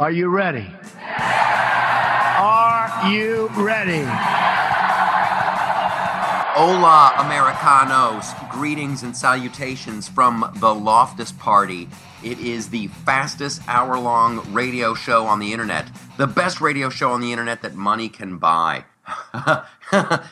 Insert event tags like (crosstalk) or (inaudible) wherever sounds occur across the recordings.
Are you ready? Are you ready? Hola, Americanos. Greetings and salutations from the Loftus Party. It is the fastest hour long radio show on the internet. The best radio show on the internet that money can buy. (laughs)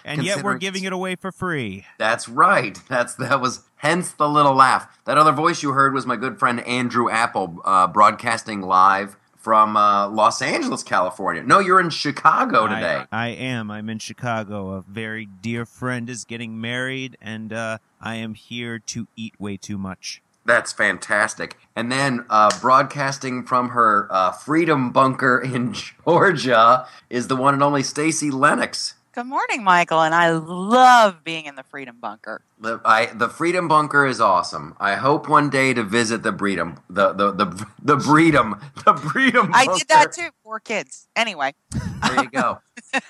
and yet we're giving it away for free. That's right. That's that was hence the little laugh. That other voice you heard was my good friend Andrew Apple, uh, broadcasting live from uh, Los Angeles, California. No, you're in Chicago today. I, I, am. I'm in Chicago. A very dear friend is getting married, and uh, I am here to eat way too much. That's fantastic. And then uh, broadcasting from her uh, freedom bunker in (laughs) Georgia is the one and only Stacy Lennox. Good morning, Michael, and I love being in the Freedom Bunker. The, I, the Freedom Bunker is awesome. I hope one day to visit the Freedom, the the the the Freedom, the Freedom. I did that too. Four kids. Anyway, there you go.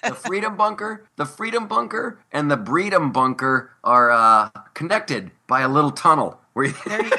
the Freedom Bunker, the Freedom Bunker, and the Breedom Bunker are uh, connected by a little tunnel. Where you, there you go.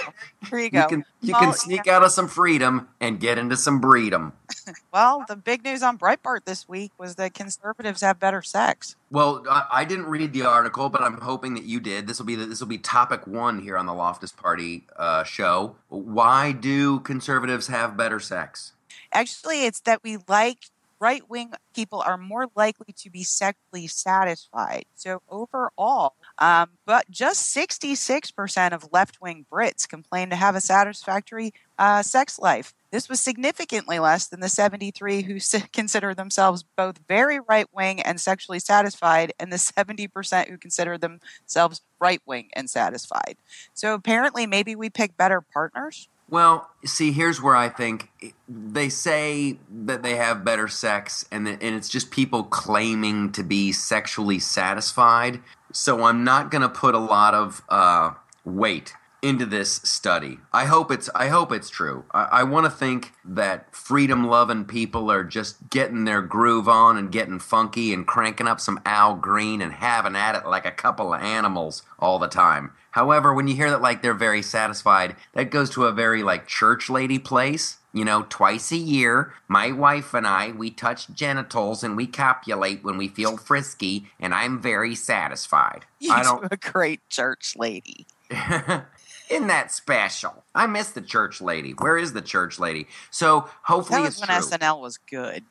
There (laughs) you go. You can, you well, can sneak yeah. out of some freedom and get into some breedom. (laughs) well, the big news on Breitbart this week was that conservatives have better sex. Well, I, I, didn't read the article, but I'm hoping that you did. This will be the, this will be topic one here on the Loftus Party uh, show. Why do conservatives have better sex? Actually, it's that we like right wing people are more likely to be sexually satisfied. So overall, um, but just 66% of left wing Brits complain to have a satisfactory uh, sex life. This was significantly less than the 73 who (laughs) consider themselves both very right wing and sexually satisfied, and the 70% who consider themselves right wing and satisfied. So apparently, maybe we pick better partners. Well, see, here's where I think they say that they have better sex, and and it's just people claiming to be sexually satisfied. So I'm not going to put a lot of uh, weight into this study. I hope it's I hope it's true. I, I want to think that freedom loving people are just getting their groove on and getting funky and cranking up some Al Green and having at it like a couple of animals all the time. However, when you hear that like they're very satisfied, that goes to a very like church lady place. You know, twice a year, my wife and I, we touch genitals and we copulate when we feel frisky, and I'm very satisfied. You I don't a great church lady. (laughs) Isn't that special? I miss the church lady. Where is the church lady? So hopefully that was it's when true. SNL was good.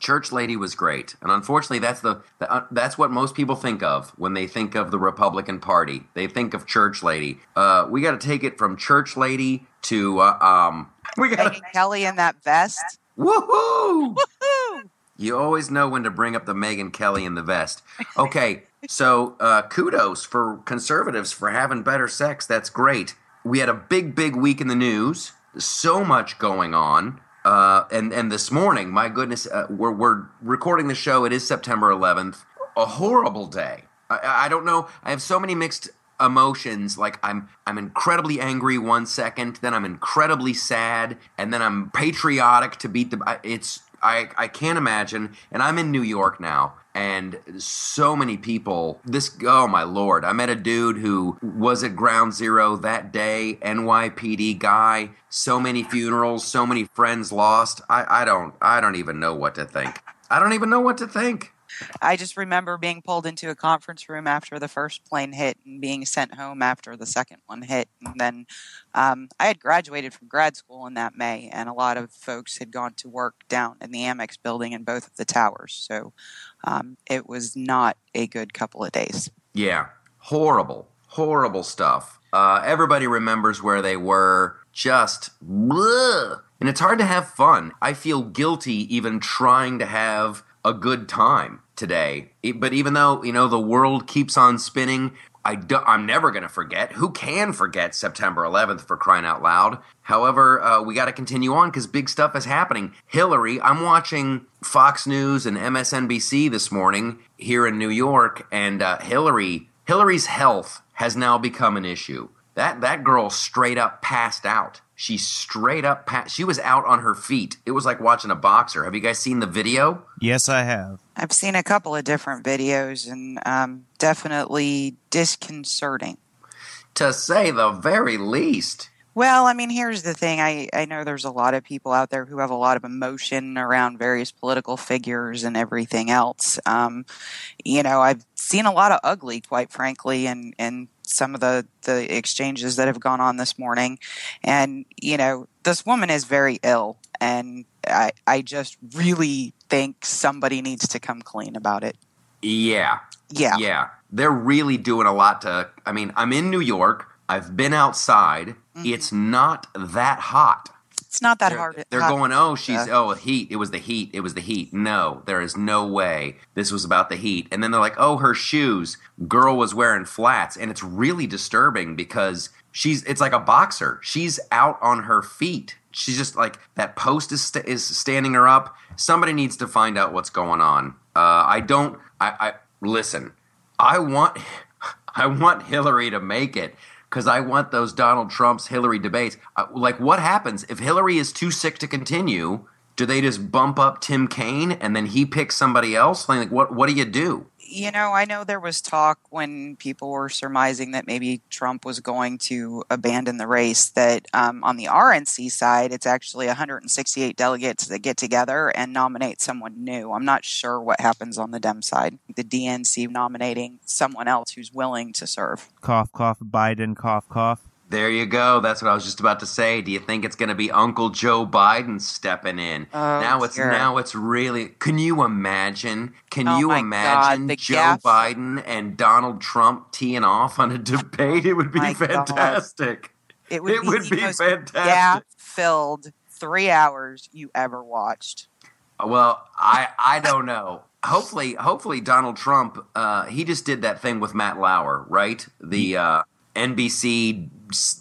Church lady was great, and unfortunately, that's the, the uh, that's what most people think of when they think of the Republican Party. They think of church lady. Uh, we got to take it from church lady to uh, um. (laughs) We got Kelly in that vest. Woohoo! (laughs) Woohoo! You always know when to bring up the Megyn Kelly in the vest. (laughs) Okay, so uh, kudos for conservatives for having better sex. That's great. We had a big, big week in the news. So much going on. Uh, and and this morning, my goodness, uh, we're we're recording the show. It is September 11th. A horrible day. I, I don't know. I have so many mixed emotions. Like I'm I'm incredibly angry one second, then I'm incredibly sad, and then I'm patriotic to beat the. It's I I can't imagine. And I'm in New York now, and so many people this oh my lord i met a dude who was at ground zero that day nypd guy so many funerals so many friends lost i, I don't i don't even know what to think i don't even know what to think I just remember being pulled into a conference room after the first plane hit and being sent home after the second one hit. And then um, I had graduated from grad school in that May, and a lot of folks had gone to work down in the Amex building in both of the towers. So um, it was not a good couple of days. Yeah, horrible, horrible stuff. Uh, everybody remembers where they were. Just bleh. And it's hard to have fun. I feel guilty even trying to have a good time today. But even though, you know, the world keeps on spinning, I do, I'm never going to forget. Who can forget September 11th for crying out loud? However, uh, we got to continue on because big stuff is happening. Hillary, I'm watching Fox News and MSNBC this morning here in New York, and uh, Hillary, Hillary's health has now become an issue. That that girl straight up passed out. She straight up passed. She was out on her feet. It was like watching a boxer. Have you guys seen the video? Yes, I have. I've seen a couple of different videos and um, definitely disconcerting. To say the very least. Well, I mean, here's the thing. I, I know there's a lot of people out there who have a lot of emotion around various political figures and everything else. Um, you know, I've seen a lot of ugly, quite frankly, and and some of the the exchanges that have gone on this morning. And you know, this woman is very ill, and I I just really think somebody needs to come clean about it. Yeah. Yeah. Yeah. They're really doing a lot to. I mean, I'm in New York. I've been outside. Mm-hmm. It's not that hot. It's not that they're, hard. They're hot. going, oh, she's, oh, heat. It was the heat. It was the heat. No, there is no way this was about the heat. And then they're like, oh, her shoes. Girl was wearing flats. And it's really disturbing because she's, it's like a boxer. She's out on her feet. She's just like, that post is, st- is standing her up. Somebody needs to find out what's going on. Uh, I don't, I, I, listen, I want, (laughs) I want Hillary to make it because I want those Donald Trump's Hillary debates. Uh, like, what happens if Hillary is too sick to continue? Do they just bump up Tim Kaine and then he picks somebody else? Like, what what do you do? You know, I know there was talk when people were surmising that maybe Trump was going to abandon the race. That um, on the RNC side, it's actually 168 delegates that get together and nominate someone new. I'm not sure what happens on the Dem side. The DNC nominating someone else who's willing to serve. Cough, cough, Biden, cough, cough. There you go. That's what I was just about to say. Do you think it's going to be Uncle Joe Biden stepping in? Oh, now it's dear. now it's really. Can you imagine? Can Oh you imagine God, Joe Biden and Donald Trump teeing off on a debate? It would be My God. fantastic. It would It be would be fantastic. gap-filled three hours you ever watched. Well, I I don't know. Hopefully, hopefully Donald Trump. Uh, he just did that thing with Matt Lauer, right? The uh, NBC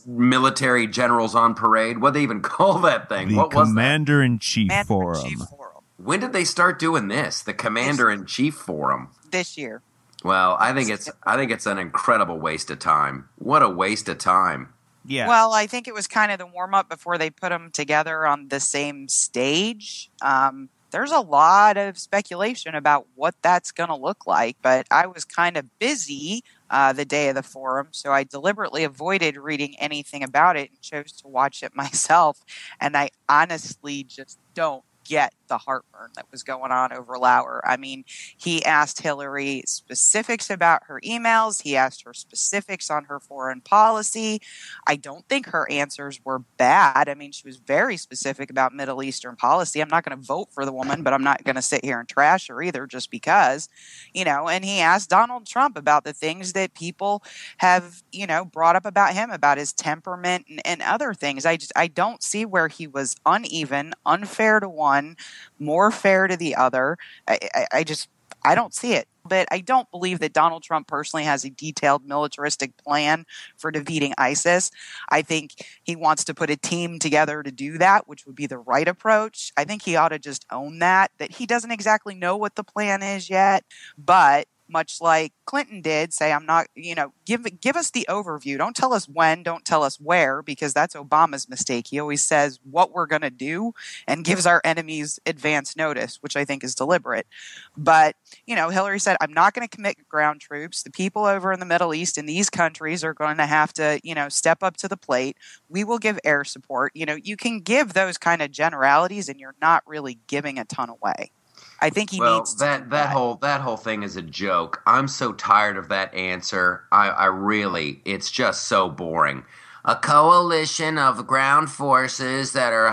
military generals on parade. What they even (laughs) call that thing? The what was that? Commander in Chief Forum. Chief Forum When did they start doing this? The Commander in Chief Forum. this year. Well, I think it's I think it's an incredible waste of time. What a waste of time. Yeah. Well, I think it was kind of the warm up before they put them together on the same stage. Um, there's a lot of speculation about what that's going to look like, but I was kind of busy uh, the day of the forum, so I deliberately avoided reading anything about it and chose to watch it (laughs) myself. And I honestly just don't get the heartburn that was going on over Lauer. I mean, he asked Hillary specifics about her emails, he asked her specifics on her foreign policy. I don't think her answers were bad. I mean, she was very specific about Middle Eastern policy. I'm not going to vote for the woman, but I'm not going to sit here and trash her either just because, you know. And he asked Donald Trump about the things that people have, you know, brought up about him, about his temperament and, and other things. I just, I don't see where he was uneven, unfair to one, more fair to the other. I, I, I just, I don't see it. But I don't believe that Donald Trump personally has a detailed militaristic plan for defeating ISIS. I think he wants to put a team together to do that, which would be the right approach. I think he ought to just own that, that he doesn't exactly know what the plan is yet, but much like Clinton did, say, I'm not, you know, give give us the overview. Don't tell us when, don't tell us where, because that's Obama's mistake. He always says what we're going to do and gives our enemies advance notice, which I think is deliberate. But, you know, Hillary said, I'm not going to commit ground troops. The people over in the Middle East in these countries are going to have to, you know, step up to the plate. We will give air support. You know, you can give those kind of generalities and you're not really giving a ton away. I think he well, needs that that whole that whole thing is a joke. I'm so tired of that answer. I, I really, it's just so boring. A coalition of ground forces that are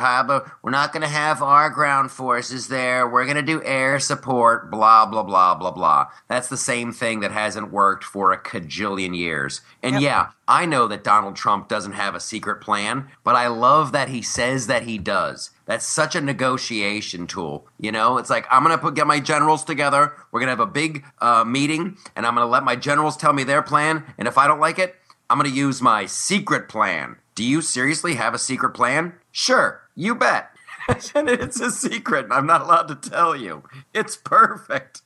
we're not going to have our ground forces there. We're going to do air support. Blah blah blah blah blah. That's the same thing that hasn't worked for a cajillion years. And Yep. yeah, I know that Donald Trump doesn't have a secret plan, but I love that he says that he does. That's such a negotiation tool. You know, it's like I'm gonna put get my generals together. We're gonna have a big uh, meeting, and I'm gonna let my generals tell me their plan. And if I don't like it, I'm gonna use my secret plan. Do you seriously have a secret plan? Sure, you bet. (laughs) and it's a secret. I'm not allowed to tell you. It's perfect.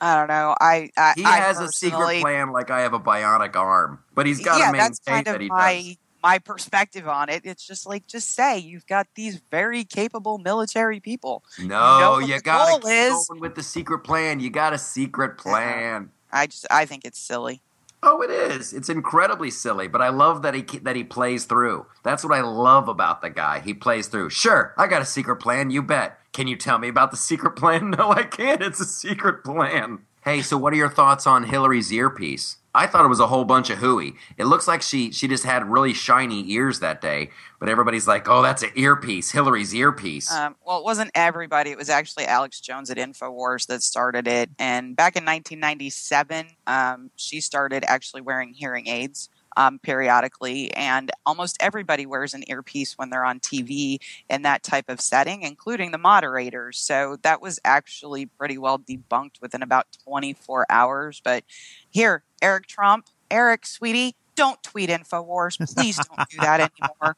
I don't know. I, I He I has a secret plan like I have a bionic arm, but he's got to yeah, maintain kind that he my does. My perspective on it. It's just like just say you've got these very capable military people. No, know you gotta is. with the secret plan. You got a secret plan. I just I think it's silly. Oh, it is. It's incredibly silly, but I love that he that he plays through. That's what I love about the guy. He plays through. Sure, I got a secret plan. You bet. Can you tell me about the secret plan? (laughs) No, I can't. It's a secret plan. Hey, so what are your thoughts on Hillary's earpiece? I thought it was a whole bunch of hooey. It looks like she she just had really shiny ears that day, but everybody's like, "Oh, that's an earpiece, Hillary's earpiece." Um, well, it wasn't everybody. It was actually Alex Jones at Infowars that started it. And back in 1997, um, she started actually wearing hearing aids um, periodically, and almost everybody wears an earpiece when they're on TV in that type of setting, including the moderators. So that was actually pretty well debunked within about 24 hours. But here, Eric Trump, Eric, sweetie, don't tweet InfoWars. Please don't do that anymore.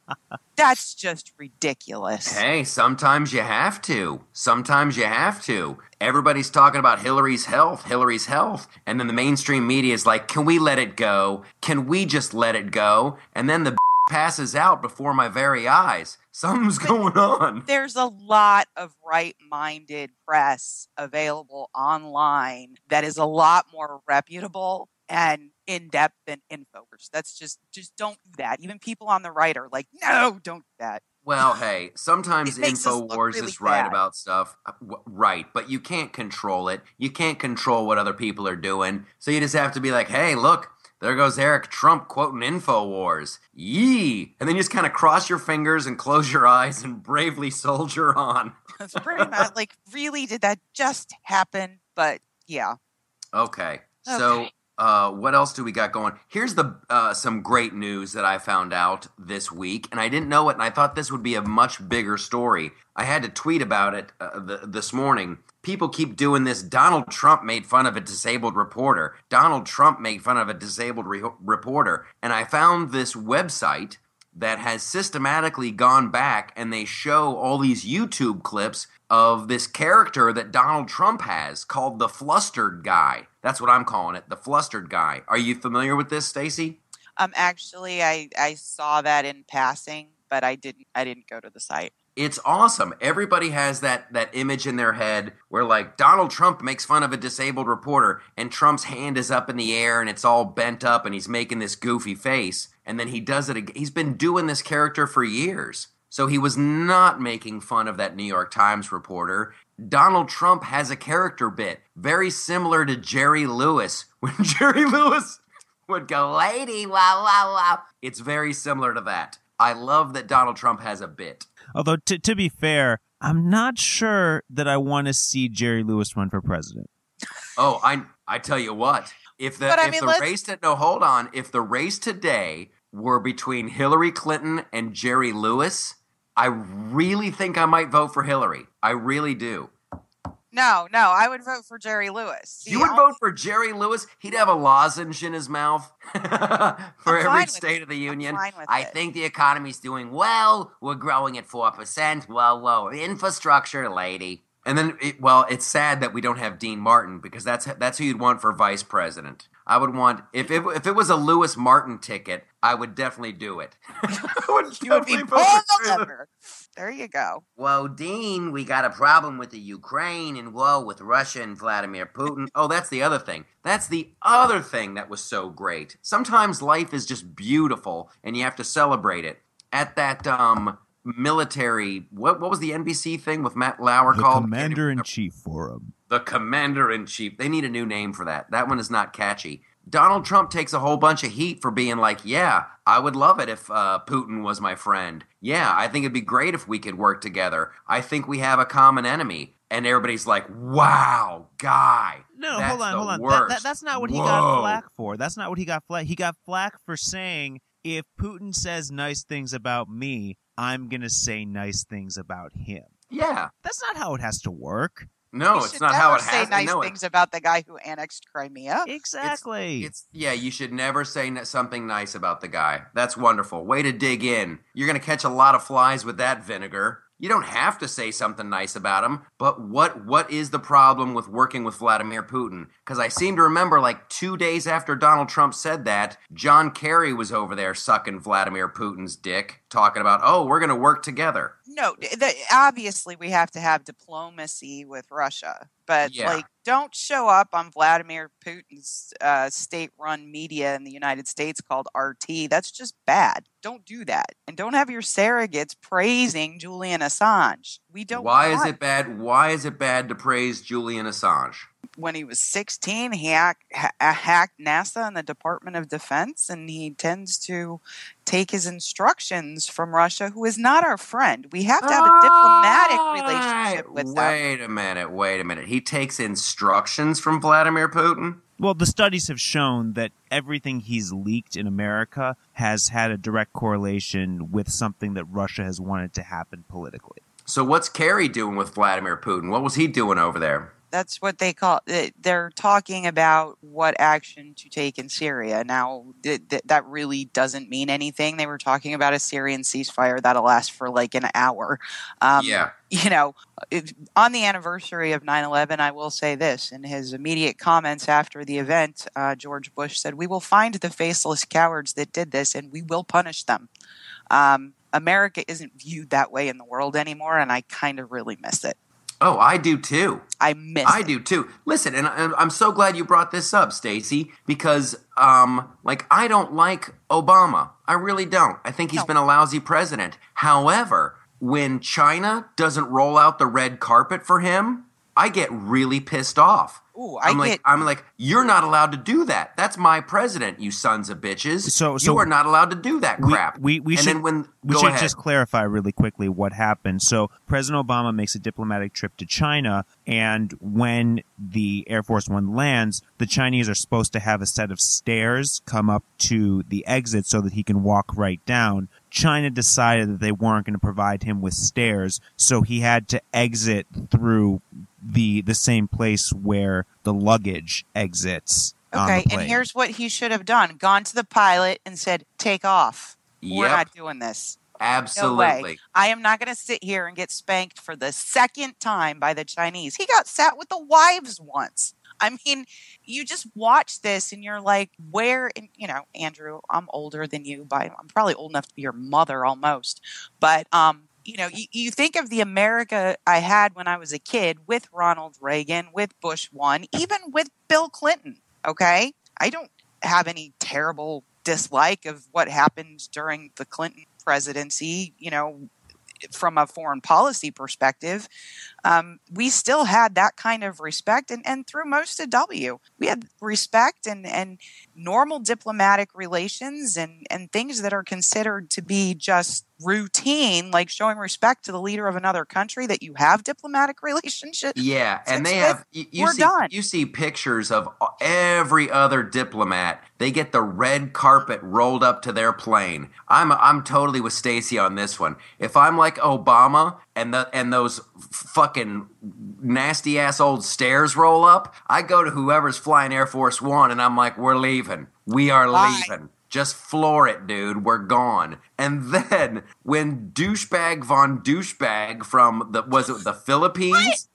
That's just ridiculous. Hey, sometimes you have to. Sometimes you have to. Everybody's talking about Hillary's health, Hillary's health. And then the mainstream media is like, can we let it go? Can we just let it go? And then the (laughs) passes out before my very eyes. Something's going on. There's a lot of right minded press available online that is a lot more reputable and in depth than Infowars. That's just just don't do that. Even people on the right are like, no, don't do that. Well, hey, sometimes Infowars really is right bad. about stuff, uh, right? But you can't control it. You can't control what other people are doing. So you just have to be like, hey, look, there goes Eric Trump quoting InfoWars. Yee! And then you just kind of cross your fingers and close your eyes and bravely soldier on. (laughs) That's pretty much like, really, did that just happen? But yeah. Okay. okay. So uh, what else do we got going? Here's the uh, some great news that I found out this week, and I didn't know it, and I thought this would be a much bigger story. I had to tweet about it uh, the, this morning. People keep doing this. Donald Trump made fun of a disabled reporter. Donald Trump made fun of a disabled re- reporter, and I found this website that has systematically gone back and they show all these YouTube clips of this character that Donald Trump has called the flustered guy. That's what I'm calling it, the flustered guy. Are you familiar with this, Stacy? Um actually I I saw that in passing, but I didn't I didn't go to the site. It's awesome. Everybody has that that image in their head where like Donald Trump makes fun of a disabled reporter and Trump's hand is up in the air and it's all bent up and he's making this goofy face and then he does it again. He's been doing this character for years. So he was not making fun of that New York Times reporter. Donald Trump has a character bit very similar to Jerry Lewis (laughs) when Jerry Lewis would go, Lady, wow, wow, wow. It's very similar to that. I love that Donald Trump has a bit. Although, t- to be fair, I'm not sure that I want to see Jerry Lewis run for president. Oh, I I tell you what. If the if mean, the race to no hold on, if the race today were between Hillary Clinton and Jerry Lewis, I really think I might vote for Hillary. I really do. No, no, I would vote for Jerry Lewis. You would vote for Jerry Lewis? He'd have a lozenge in his mouth (laughs) for every State of the Union. I it. think the economy's doing well. We're growing at 4%. Whoa, whoa. Infrastructure, lady. And then, it, well, it's sad that we don't have Dean Martin because that's that's who you'd want for vice president. I would want if it, if it was a Lewis Martin ticket, I would definitely do it. (laughs) (laughs) would you would be the There you go. Whoa, Dean, we got a problem with the Ukraine, and whoa, with Russia and Vladimir Putin. oh, that's the other thing. That's the other thing that was so great. Sometimes life is just beautiful, and you have to celebrate it. At that um military what what was the NBC thing with Matt Lauer the called? Commander in Chief Forum. The Commander in Chief. They need a new name for that. That one is not catchy. Donald Trump takes a whole bunch of heat for being like, yeah, I would love it if uh, Putin was my friend. Yeah, I think it'd be great if we could work together. I think we have a common enemy. And everybody's like, wow, guy. No, hold on, hold on. That, that, that's not what Whoa. he got flack for. That's not what he got flack. He got flack for saying, if Putin says nice things about me, I'm going to say nice things about him. Yeah. That's not how it has to work. No, it's not how it has. Say nice no, things about the guy who annexed Crimea. Exactly. It's, it's, yeah. You should never say something nice about the guy. That's wonderful. Way to dig in. You're gonna catch a lot of flies with that vinegar. You don't have to say something nice about him, but what what is the problem with working with Vladimir Putin? Because I seem to remember, like two days after Donald Trump said that, John Kerry was over there sucking Vladimir Putin's dick, talking about, "Oh, we're going to work together." No, the, obviously we have to have diplomacy with Russia, but yeah. like don't show up on Vladimir Putin's uh, state-run media in the United States called RT. That's just bad. Don't do that, and don't have your surrogates praising Julian Assange. We don't. Why is it bad? Why is it bad to praise Julian Assange? When he was 16, he hack, ha- uh, hacked NASA and the Department of Defense, and he tends to take his instructions from Russia, who is not our friend. We have to have a diplomatic relationship with wait them. Wait a minute, wait a minute. He takes instructions from Vladimir Putin? Well, the studies have shown that everything he's leaked in America has had a direct correlation with something that Russia has wanted to happen politically. So, what's Kerry doing with Vladimir Putin? What was he doing over there? That's what they call they're talking about what action to take in Syria. Now th- th- that really doesn't mean anything. They were talking about a Syrian ceasefire that'll last for like an hour. Um, yeah. You know, it, on the anniversary of 9/11, I will say this: in his immediate comments after the event, uh, George Bush said, "We will find the faceless cowards that did this, and we will punish them." Um, America isn't viewed that way in the world anymore, and I kind of really miss it. Oh, I do too. I miss. I it. do too. Listen, and I'm so glad you brought this up, Stacy, because um, like I don't like Obama. I really don't. I think he's no. been a lousy president. However, when China doesn't roll out the red carpet for him, I get really pissed off. Ooh, I am like, get... I'm like, you're not allowed to do that. That's my president, you sons of bitches. So, so you are not allowed to do that crap. We, we, we and should, when, we should ahead. just clarify really quickly what happened. So, President Obama makes a diplomatic trip to China, and when the Air Force One lands, the Chinese are supposed to have a set of stairs come up to the exit so that he can walk right down. China decided that they weren't going to provide him with stairs, so he had to exit through the the same place where the luggage exits. Okay, and here's what he should have done: gone to the pilot and said, "Take off. Yep. We're not doing this." Absolutely. No I am not going to sit here and get spanked for the second time by the Chinese. He got sat with the wives once. I mean, you just watch this and you're like, where, and, you know, Andrew, I'm older than you, but I'm probably old enough to be your mother almost. But um, you know, you, you think of the America I had when I was a kid with Ronald Reagan, with Bush one, even with Bill Clinton. Okay. I don't have any terrible dislike of what happened during the Clinton presidency, you know, from a foreign policy perspective, um, we still had that kind of respect. And, and through most of W, we had respect and, and normal diplomatic relations and, and things that are considered to be just routine, like showing respect to the leader of another country that you have diplomatic (laughs) relationships. Yeah, and they have. You, you we're see, done. You see pictures of uh, every other diplomat. They get the red carpet rolled up to their plane. I'm I'm totally with Stacy on this one. If I'm like Obama and the and those fucking nasty ass old stairs roll up, I go to whoever's flying Air Force One and I'm like, we're leaving. We are Bye. leaving. Just floor it, dude. We're gone. And then when douchebag von douchebag from the was it the Philippines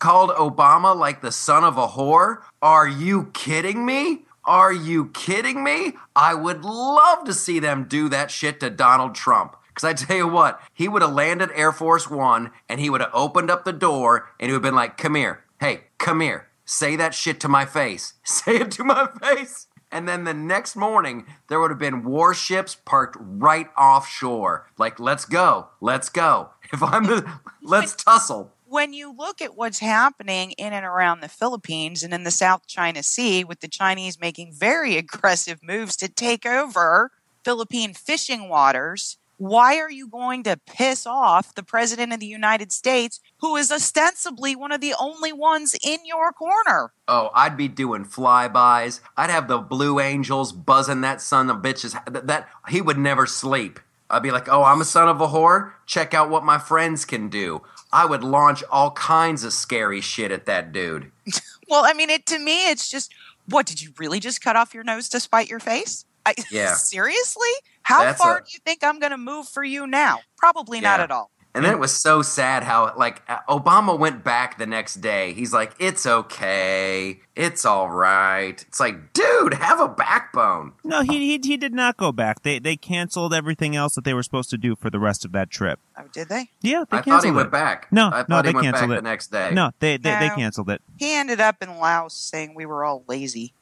called Obama like the son of a whore? Are you kidding me? Are you kidding me? I would love to see them do that shit to Donald Trump. Because I tell you what, he would have landed Air Force One and he would have opened up the door and he would have been like, come here. Hey, come here. Say that shit to my face. (laughs) Say it to my face. And then the next morning, there would have been warships parked right offshore. Like, let's go, let's go. (laughs) If I'm the, (laughs) let's tussle. When you look at what's happening in and around the Philippines and in the South China Sea, with the Chinese making very (laughs) aggressive moves to take over Philippine fishing waters, why are you going to piss off the president of the United States, who is ostensibly one of the only ones in your corner? Oh, I'd be doing flybys. I'd have the Blue Angels buzzing that son of bitches. That, that he would never sleep. I'd be like, "Oh, I'm a son of a whore. Check out what my friends can do." I would launch all kinds of scary shit at that dude. (laughs) well, I mean, it to me, it's just, what did you really just cut off your nose to spite your face? I, yeah. (laughs) seriously? How That's far a, do you think I'm going to move for you now? Probably yeah. not at all. And then it was so sad how like uh, Obama went back the next day. He's like, "It's okay, it's all right." It's like, dude, have a backbone. No, he he, he did not go back. They they canceled everything else that they were supposed to do for the rest of that trip. Oh, did they? Yeah, they I canceled thought he it. went back. No, I thought no, he they went canceled back it. the next day. No, they they, they canceled it. He ended up in Laos saying we were all lazy.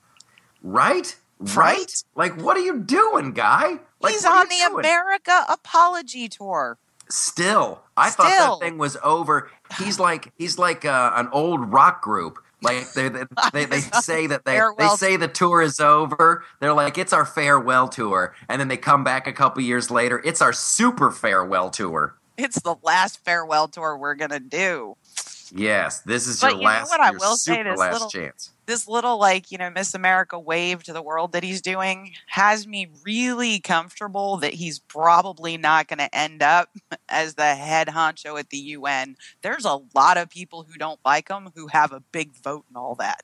Right? Right? Right? Like, what are you doing, guy? Like, He's on the doing? America apology tour. Still, I thought that thing was over. He's like he's like uh, an old rock group. Like they they, (laughs) they, they say that they they say the tour is over. They're like it's our farewell tour, and then they come back a couple years later. It's our super farewell tour. It's the last farewell tour we're gonna do. Yes, this is But your you know last, what I will say, this last little- chance. This little like, you know, Miss America wave to the world that he's doing has me really comfortable that he's probably not gonna end up (laughs) as the head honcho at the UN. There's a lot of people who don't like him who have a big vote and all that.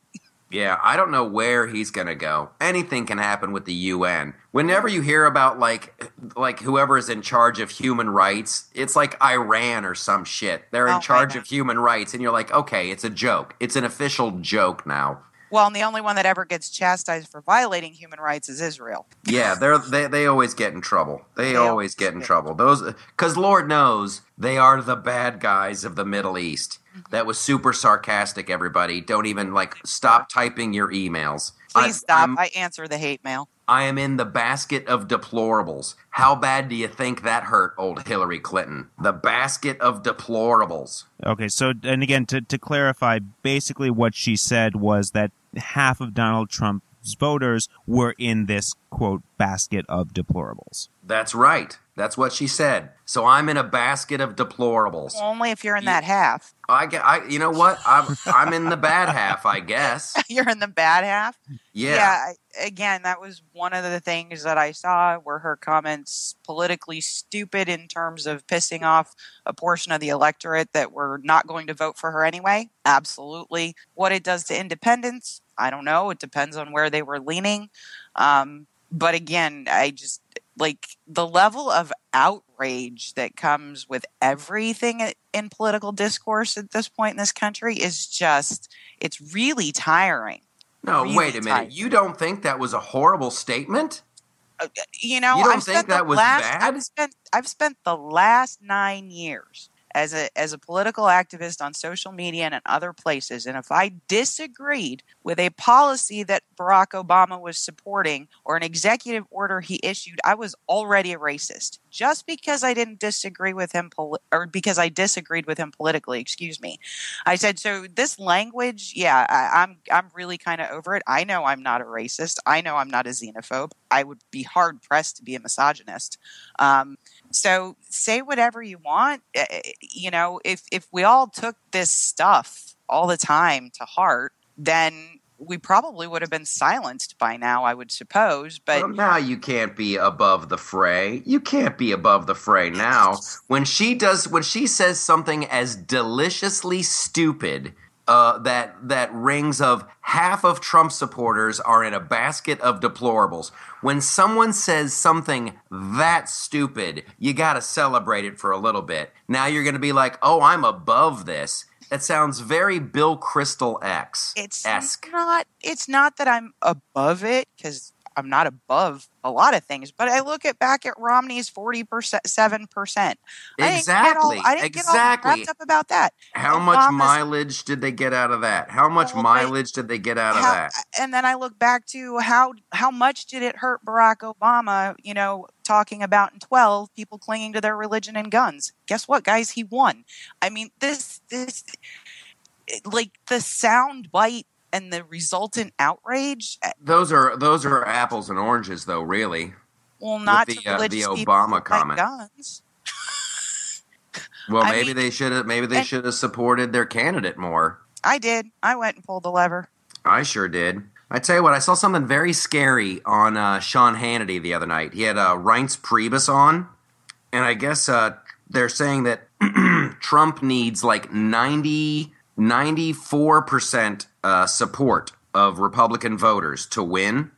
Yeah, I don't know where he's going to go. Anything can happen with the UN. Whenever you hear about like like whoever is in charge of human rights, it's like Iran or some shit. They're Oh, in my charge of human rights and you're like, "Okay, it's a joke. It's an official joke now." Well, and the only one that ever gets chastised for violating human rights is Israel. Yeah, they're they they always get in trouble. They, They always always get in trouble. Those cuz Lord knows they are the bad guys of the Middle East. That was super sarcastic everybody. Don't even like stop typing your emails. I- Please stop. I'm- I answer the hate mail. I am in the basket of deplorables. How bad do you think that hurt old Hillary Clinton? The basket of deplorables. Okay, so and again to to clarify, basically what she said was that half of Donald Trump's voters were in this quote basket of deplorables. That's right. That's what she said. So I'm in a basket of deplorables. Only if you're in You- that half. I, get- I you know what? I'm I'm in the bad half, I guess. (laughs) you're in the bad half. Yeah. I, again, that was one of the things that I saw were her comments politically stupid in terms of pissing off a portion of the electorate that were not going to vote for her anyway. Absolutely. What it does to independents, I don't know. It depends on where they were leaning. Um, but again, I just like the level of outrage that comes with everything in political discourse at this point in this country is just, it's really tiring. No, really wait a minute. tight. You don't think that was a horrible statement? Uh, uh, you know, You don't I've think that was last, bad? I've spent I've spent the last nine years as a as a political activist on social media and in other places, and if I disagreed with a policy that Barack Obama was supporting or an executive order he issued, I was already a racist. Just because I didn't disagree with him, poli- or because I disagreed with him politically, excuse me. I said, so this language, yeah, I, I'm I'm really kind of over it. I know I'm not a racist. I know I'm not a xenophobe. I would be hard pressed to be a misogynist. Um, so say whatever you want. Eh, eh, You know, if if we all took this stuff all the time to heart, then we probably would have been silenced by now. I would suppose, but. well, now you can't be above the fray. You can't be above the fray now. When she does, when she says something as deliciously stupid uh, that that rings of half of Trump supporters are in a basket of deplorables. When someone says something that stupid, you got to celebrate it for a little bit. Now you're going to be like, "Oh, I'm above this." That sounds very Bill Kristol X it's not it's not that i'm above it because i'm not above a lot of things but i look at back at romney's 40% 7% Exactly. i didn't get all exactly. wrapped up about that How much Obama's- mileage did they get out of that? How much oh, they- mileage did they get out of that? and then i look back to how how much did it hurt barack obama you know talking about in 12 people clinging to their religion and guns guess what guys he won i mean this this like the sound bite and the resultant outrage Those are those are apples and oranges, though. Really. Well, not the, to uh, the Obama comment. guns. Well, I maybe mean- they should have. Maybe they should have supported their candidate more. I did. I went and pulled the lever. I sure did. I tell you what, I saw something very scary on uh, Sean Hannity the other night. He had uh, Reince Priebus on, and I guess uh, they're saying that (clears throat) Trump needs like 90, 94% uh, support of Republican voters to win.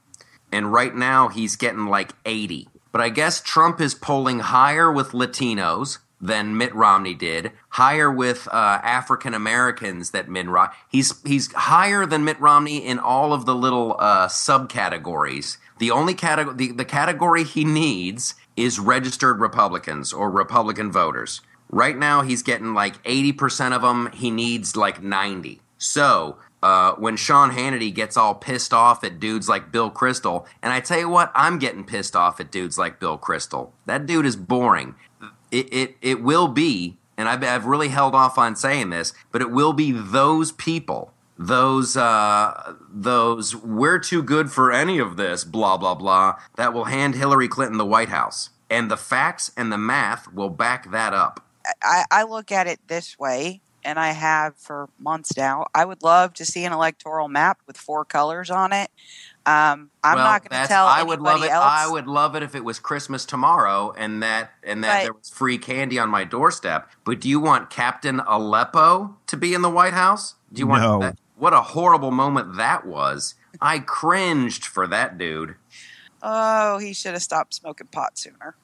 And right now he's getting like 80. But I guess Trump is polling higher with Latinos than Mitt Romney did, higher with uh, African Americans that Mitt Romney. He's he's higher than Mitt Romney in all of the little uh, subcategories. The only category the, the category he needs is registered Republicans or Republican voters. Right now, he's getting like eighty percent of them. He needs like ninety. So uh, when Sean Hannity gets all pissed off at dudes like Bill Kristol, and I tell you what, I'm getting pissed off at dudes like Bill Kristol. That dude is boring. It it, it will be, and I've, I've really held off on saying this, but it will be those people, those uh, those we're too good for any of this, blah blah blah, that will hand Hillary Clinton the White House, and the facts and the math will back that up. I, I look at it this way and I have for months now. I would love to see an electoral map with four colors on it. Um, I'm well, not going to tell I would love it. else. I would love it if it was Christmas tomorrow and that and that Right. there was free candy on my doorstep. But do you want Captain Aleppo to be in the White House? Do you want No. that? What a horrible moment that was. I cringed for that dude. Oh, he should have stopped smoking pot sooner.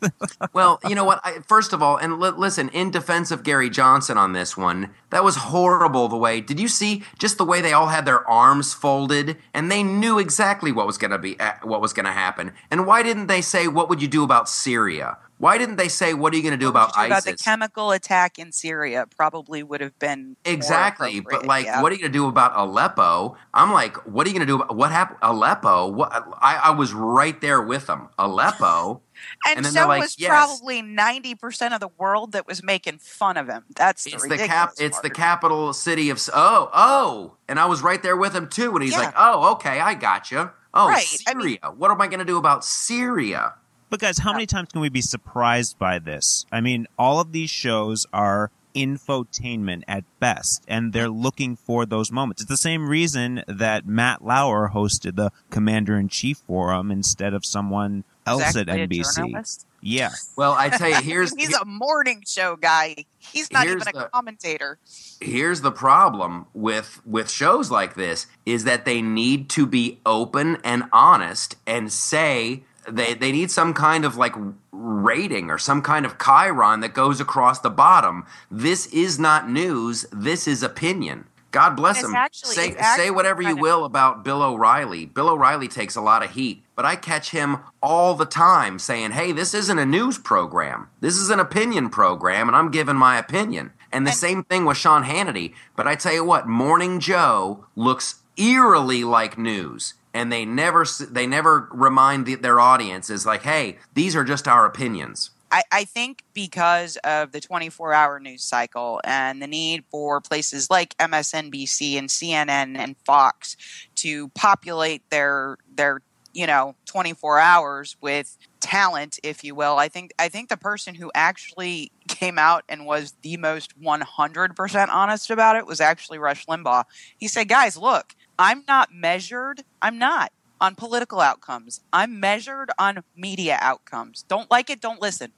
(laughs) Well, you know what? I, first of all, and li- listen, in defense of Gary Johnson on this one, that was horrible. The way did you see just the way they all had their arms folded, and they knew exactly what was going to be uh, what was going to happen. And why didn't they say what would you do about Syria? Why didn't they say what are you going to do about you ISIS? About the chemical attack in Syria probably would have been Exactly, but like, yeah. what are you gonna do about Aleppo? I'm like, what are you gonna do about what happened? Aleppo? What? I, I was right there with them. Aleppo. And, and so they're like, was yes. probably ninety percent of the world that was making fun of him. That's the it's the ridiculous cap. It's the capital city of. Oh, oh, and I was right there with him too. And he's Yeah. like, oh, okay, I got you. Oh, Right, I Syria. mean- what am I gonna do about Syria? But guys, how many times can we be surprised by this? I mean, all of these shows are infotainment at best, and they're looking for those moments. It's the same reason that Matt Lauer hosted the Commander in Chief Forum instead of someone He's else at NBC. Yeah. Well, I tell you, (laughs) here's he's a morning show guy. He's not even a the- commentator. here's the problem with with shows like this is that they need to be open and honest and say they they need some kind of like rating or some kind of chiron that goes across the bottom. This is not news. This is opinion. God bless him. actually- say say whatever you will about Bill O'Reilly. Bill O'Reilly takes a lot of heat, but I catch him all the time saying, "Hey, this isn't a news program. This is an opinion program, and I'm giving my opinion." And the And- same thing with Sean Hannity. But I tell you what, Morning Joe looks eerily like news, and they never they never remind the, their audience is like, "Hey, these are just our opinions." I, I think because of the 24 hour news cycle and the need for places like MSNBC and CNN and Fox to populate their their you know 24 hours with talent if you will i think i think the person who actually (laughs) came out and was the most 100% honest about it was actually rush limbaugh. He said guys look i'm not measured i'm not on political outcomes. I'm measured on media outcomes. Don't like it don't listen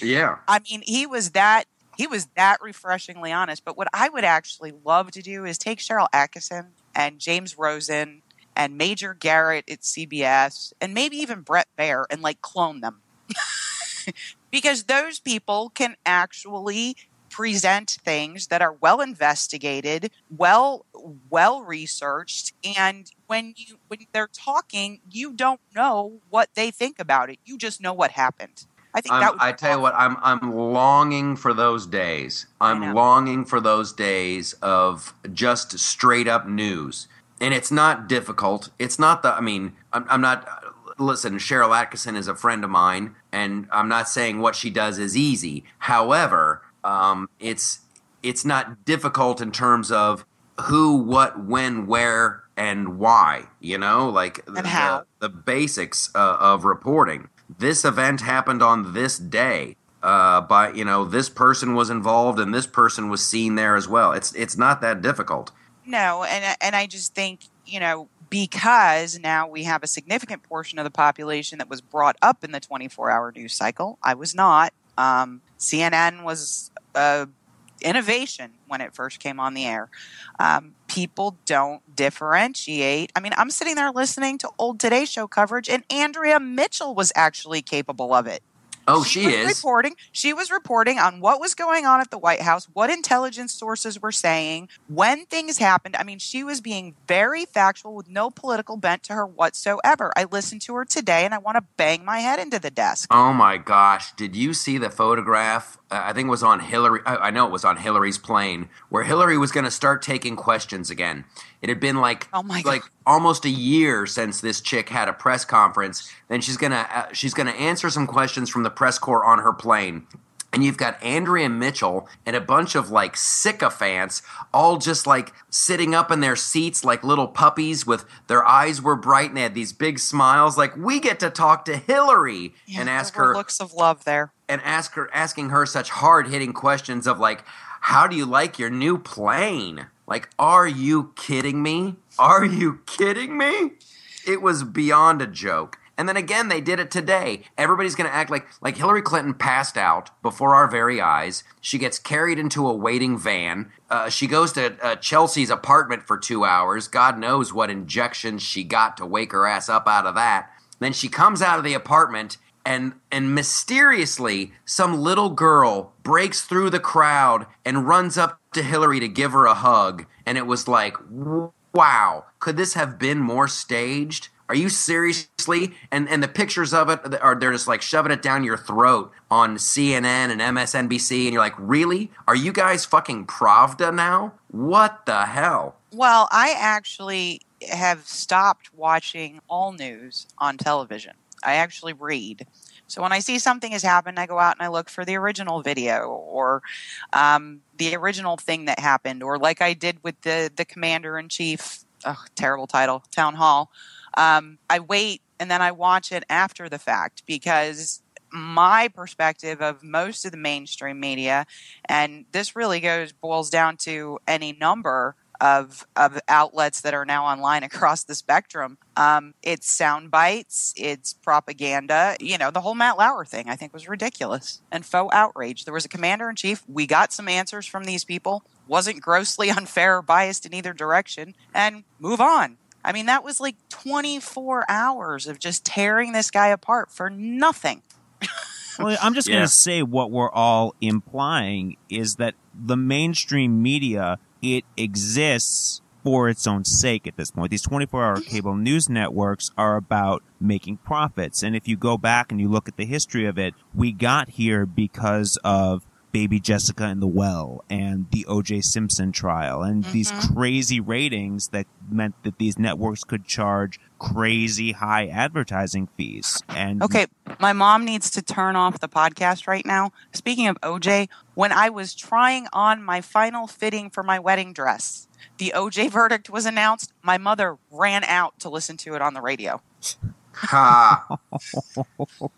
Yeah. (laughs) I mean, he was that he was that refreshingly honest. But what I would actually love to do is take Sharyl Attkisson and James Rosen and Major Garrett at CBS and maybe even Bret Baier and like clone them. (laughs) because those people can actually present things that are well investigated, well well researched and when you when they're talking, you don't know what they think about it. You just know what happened. I think that I tell you what, I'm I'm longing for those days. I'm longing for those days of just straight up news, and it's not difficult. It's not the. I mean, I'm, I'm not. Listen, Sharyl Attkisson is a friend of mine, and I'm not saying what she does is easy. However, um, it's it's not difficult in terms of who, what, when, where, and why. You know, like And the, how. the basics uh, of reporting. This event happened on this day. Uh, by you know, this person was involved and this person was seen there as well. It's it's not that difficult. No, and and I just think you know because now we have a significant portion of the population that was brought up in the 24-hour news cycle. I was not. Um, CNN was a innovation when it first came on the air. Um, people don't differentiate. I mean, I'm sitting there listening to old Today Show coverage, and Andrea Mitchell was actually capable of it. Oh, she, was is. reporting. She was reporting on what was going on at the White House, what intelligence sources were saying, when things happened. I mean, she was being very factual with no political bent to her whatsoever. I listened to her today, and I want to bang my head into the desk. Oh my gosh! Did you see the photograph? I think it was on Hillary. I, I know it was on Hillary's plane, where Hillary was going to start taking questions again. It had been like Oh my like God. almost a year since this chick had a press conference. Then she's gonna uh, she's gonna answer some questions from the press corps on her plane. And you've got Andrea Mitchell and a bunch of like sycophants, all just like sitting up in their seats like little puppies with their eyes were bright and they had these big smiles. Like, we get to talk to Hillary Yeah, and ask her looks of love there. And ask her asking her such hard hitting questions of like, how do you like your new plane? Like, are you kidding me? Are you kidding me? It was beyond a joke. And then again, they did it today. Everybody's going to act like like Hillary Clinton passed out before our very eyes. She gets carried into a waiting van. Uh, she goes to uh, Chelsea's apartment for two hours. God knows what injections she got to wake her ass up out of that. Then she comes out of the apartment and and mysteriously some little girl breaks through the crowd and runs up to Hillary to give her a hug. And it was like wow could this have been more staged? Are you seriously? And and the pictures of it are they're just like shoving it down your throat on CNN and MSNBC and you're like really? Are you guys fucking Pravda now? What the hell? Well, I actually have stopped watching all news on television. I actually read. So when I see something has happened, I go out and I look for the original video or um, the original thing that happened, or like I did with the the commander in chief. Oh, terrible title, town hall. Um, I wait and then I watch it after the fact because my perspective of most of the mainstream media, and this really goes boils down to any number of of outlets that are now online across the spectrum. Um, it's sound bites, it's propaganda. You know, the whole Matt Lauer thing I think was ridiculous and faux outrage. There was a commander in chief. We got some answers from these people. Wasn't grossly (laughs) unfair or biased in either direction, and move on. I mean, that was like 24 hours of just tearing this guy apart for nothing. (laughs) Well, I'm just Yeah. going to say what we're all implying is that the mainstream media it exists for its own sake at this point. These 24-hour mm-hmm. cable news networks are about making profits, and if you go back and you look at the history of it, we got here because of Baby Jessica in the Well and the O.J. Simpson trial and these mm-hmm. crazy ratings that meant that these networks could charge crazy high advertising fees. And Okay, my mom needs to turn off the podcast right now. Speaking of OJ, when I was trying on my final fitting for my wedding dress, the OJ (laughs) verdict was announced. My mother ran out to listen to it on the radio. ha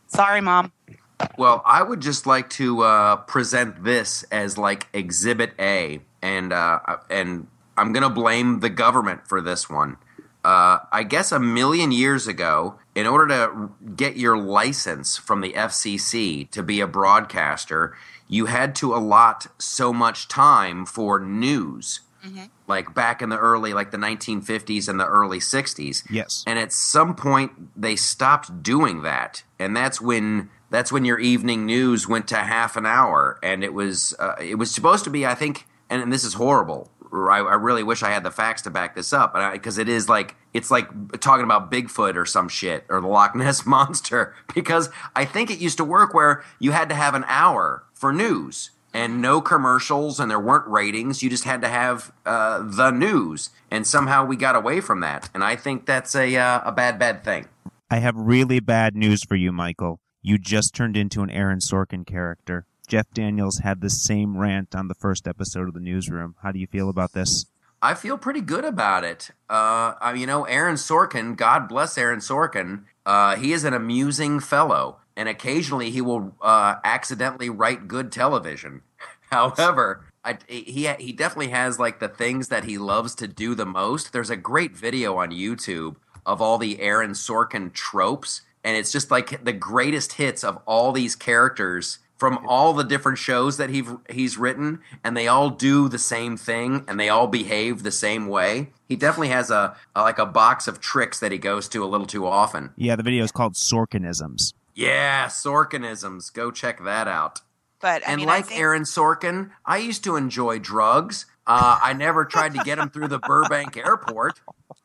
Sorry, mom. Well, I would just like to uh, present this as like Exhibit A, and uh, and I'm gonna blame the government for this one. Uh, I guess a million years ago, in order to get your license from the FCC to be a broadcaster, you had to allot so much time for news. Like back in the early, like the 1950s and the early 60s. Yes. And at some point they stopped doing that, and that's when that's when your evening news went to half an hour, and it was uh, it was supposed to be, I think, and, and this is horrible. I, I really wish I had the facts to back this up, because it is like it's like talking about Bigfoot or some shit or the Loch Ness (laughs) monster. Because I think it used to work where you had to have an hour for news and no commercials and there weren't ratings. You just had to have uh, the news, and somehow we got away from that. And I think that's a uh, a bad bad thing. I have really bad news for you, Michael. You just turned into an Aaron Sorkin character. Jeff Daniels had the same rant on the first episode of the newsroom. How do you feel about this? I feel pretty good about it. Uh, you know, Aaron Sorkin, God bless Aaron Sorkin. Uh, he is an amusing fellow, and occasionally he will uh, accidentally write good television. (laughs) However, I, he he definitely has like the things that he loves to do the most. There's a great video on YouTube of all the Aaron Sorkin tropes, and it's just like the greatest hits of all these characters from all the different shows that he he's written, and they all do the same thing, and they all behave the same way. He definitely has a, a like a box of tricks that he goes to a little too often. Yeah, the video is called Sorkinisms. Yeah, Sorkinisms. Go check that out. But I and mean, I like think- Aaron Sorkin, I used to enjoy drugs. Uh, I never tried to get him through the Burbank (laughs) airport,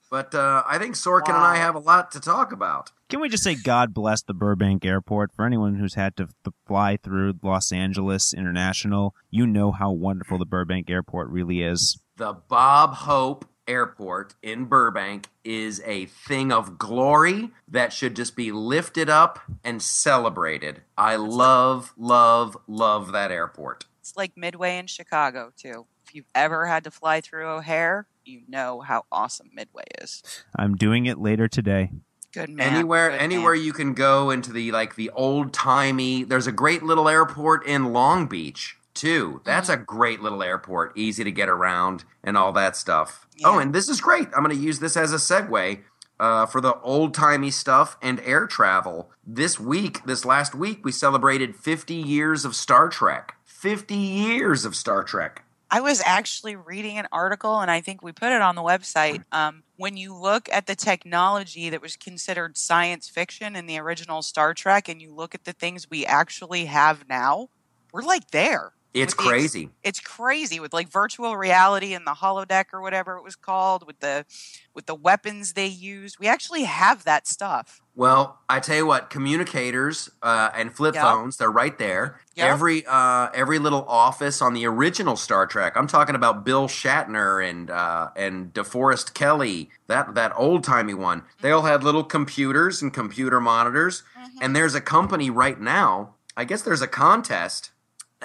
but uh, I think Sorkin and I have a lot to talk about. Can we just say God bless the Burbank Airport for anyone who's had to th- fly through Los Angeles International? You know how wonderful the Burbank Airport really is. The Bob Hope Airport in Burbank is a thing of glory that should just be lifted up and celebrated. I love, love, love that airport. It's like Midway in Chicago too. If you've ever had to fly through O'Hare, you know how awesome Midway is. I'm doing it later today. Good man. anywhere good anywhere man. you can go into the like the old timey there's a great little airport in long beach too that's Mm-hmm. a great little airport easy to get around and all that stuff oh and this is great i'm going to use this as a segue uh, for the old timey stuff and air travel this week this last week we celebrated 50 years of star trek 50 years of star trek I was actually reading an article, and I think we put it on the website. Um, when you look at the technology that was considered science fiction in the original Star Trek, and you look at the things we actually have now, we're like there. It's With the ex- crazy It's crazy with like virtual reality and the holodeck or whatever it was called with the with the weapons they used. We actually have that stuff. Well, I tell you what, communicators uh, and flip Yep. phones, they're right there. Yep. Every uh, every little office on the original Star Trek. I'm talking about Bill Shatner and uh, and DeForest Kelley, that that old timey one. They all had little computers and computer monitors. And there's a company right now. I guess there's a contest.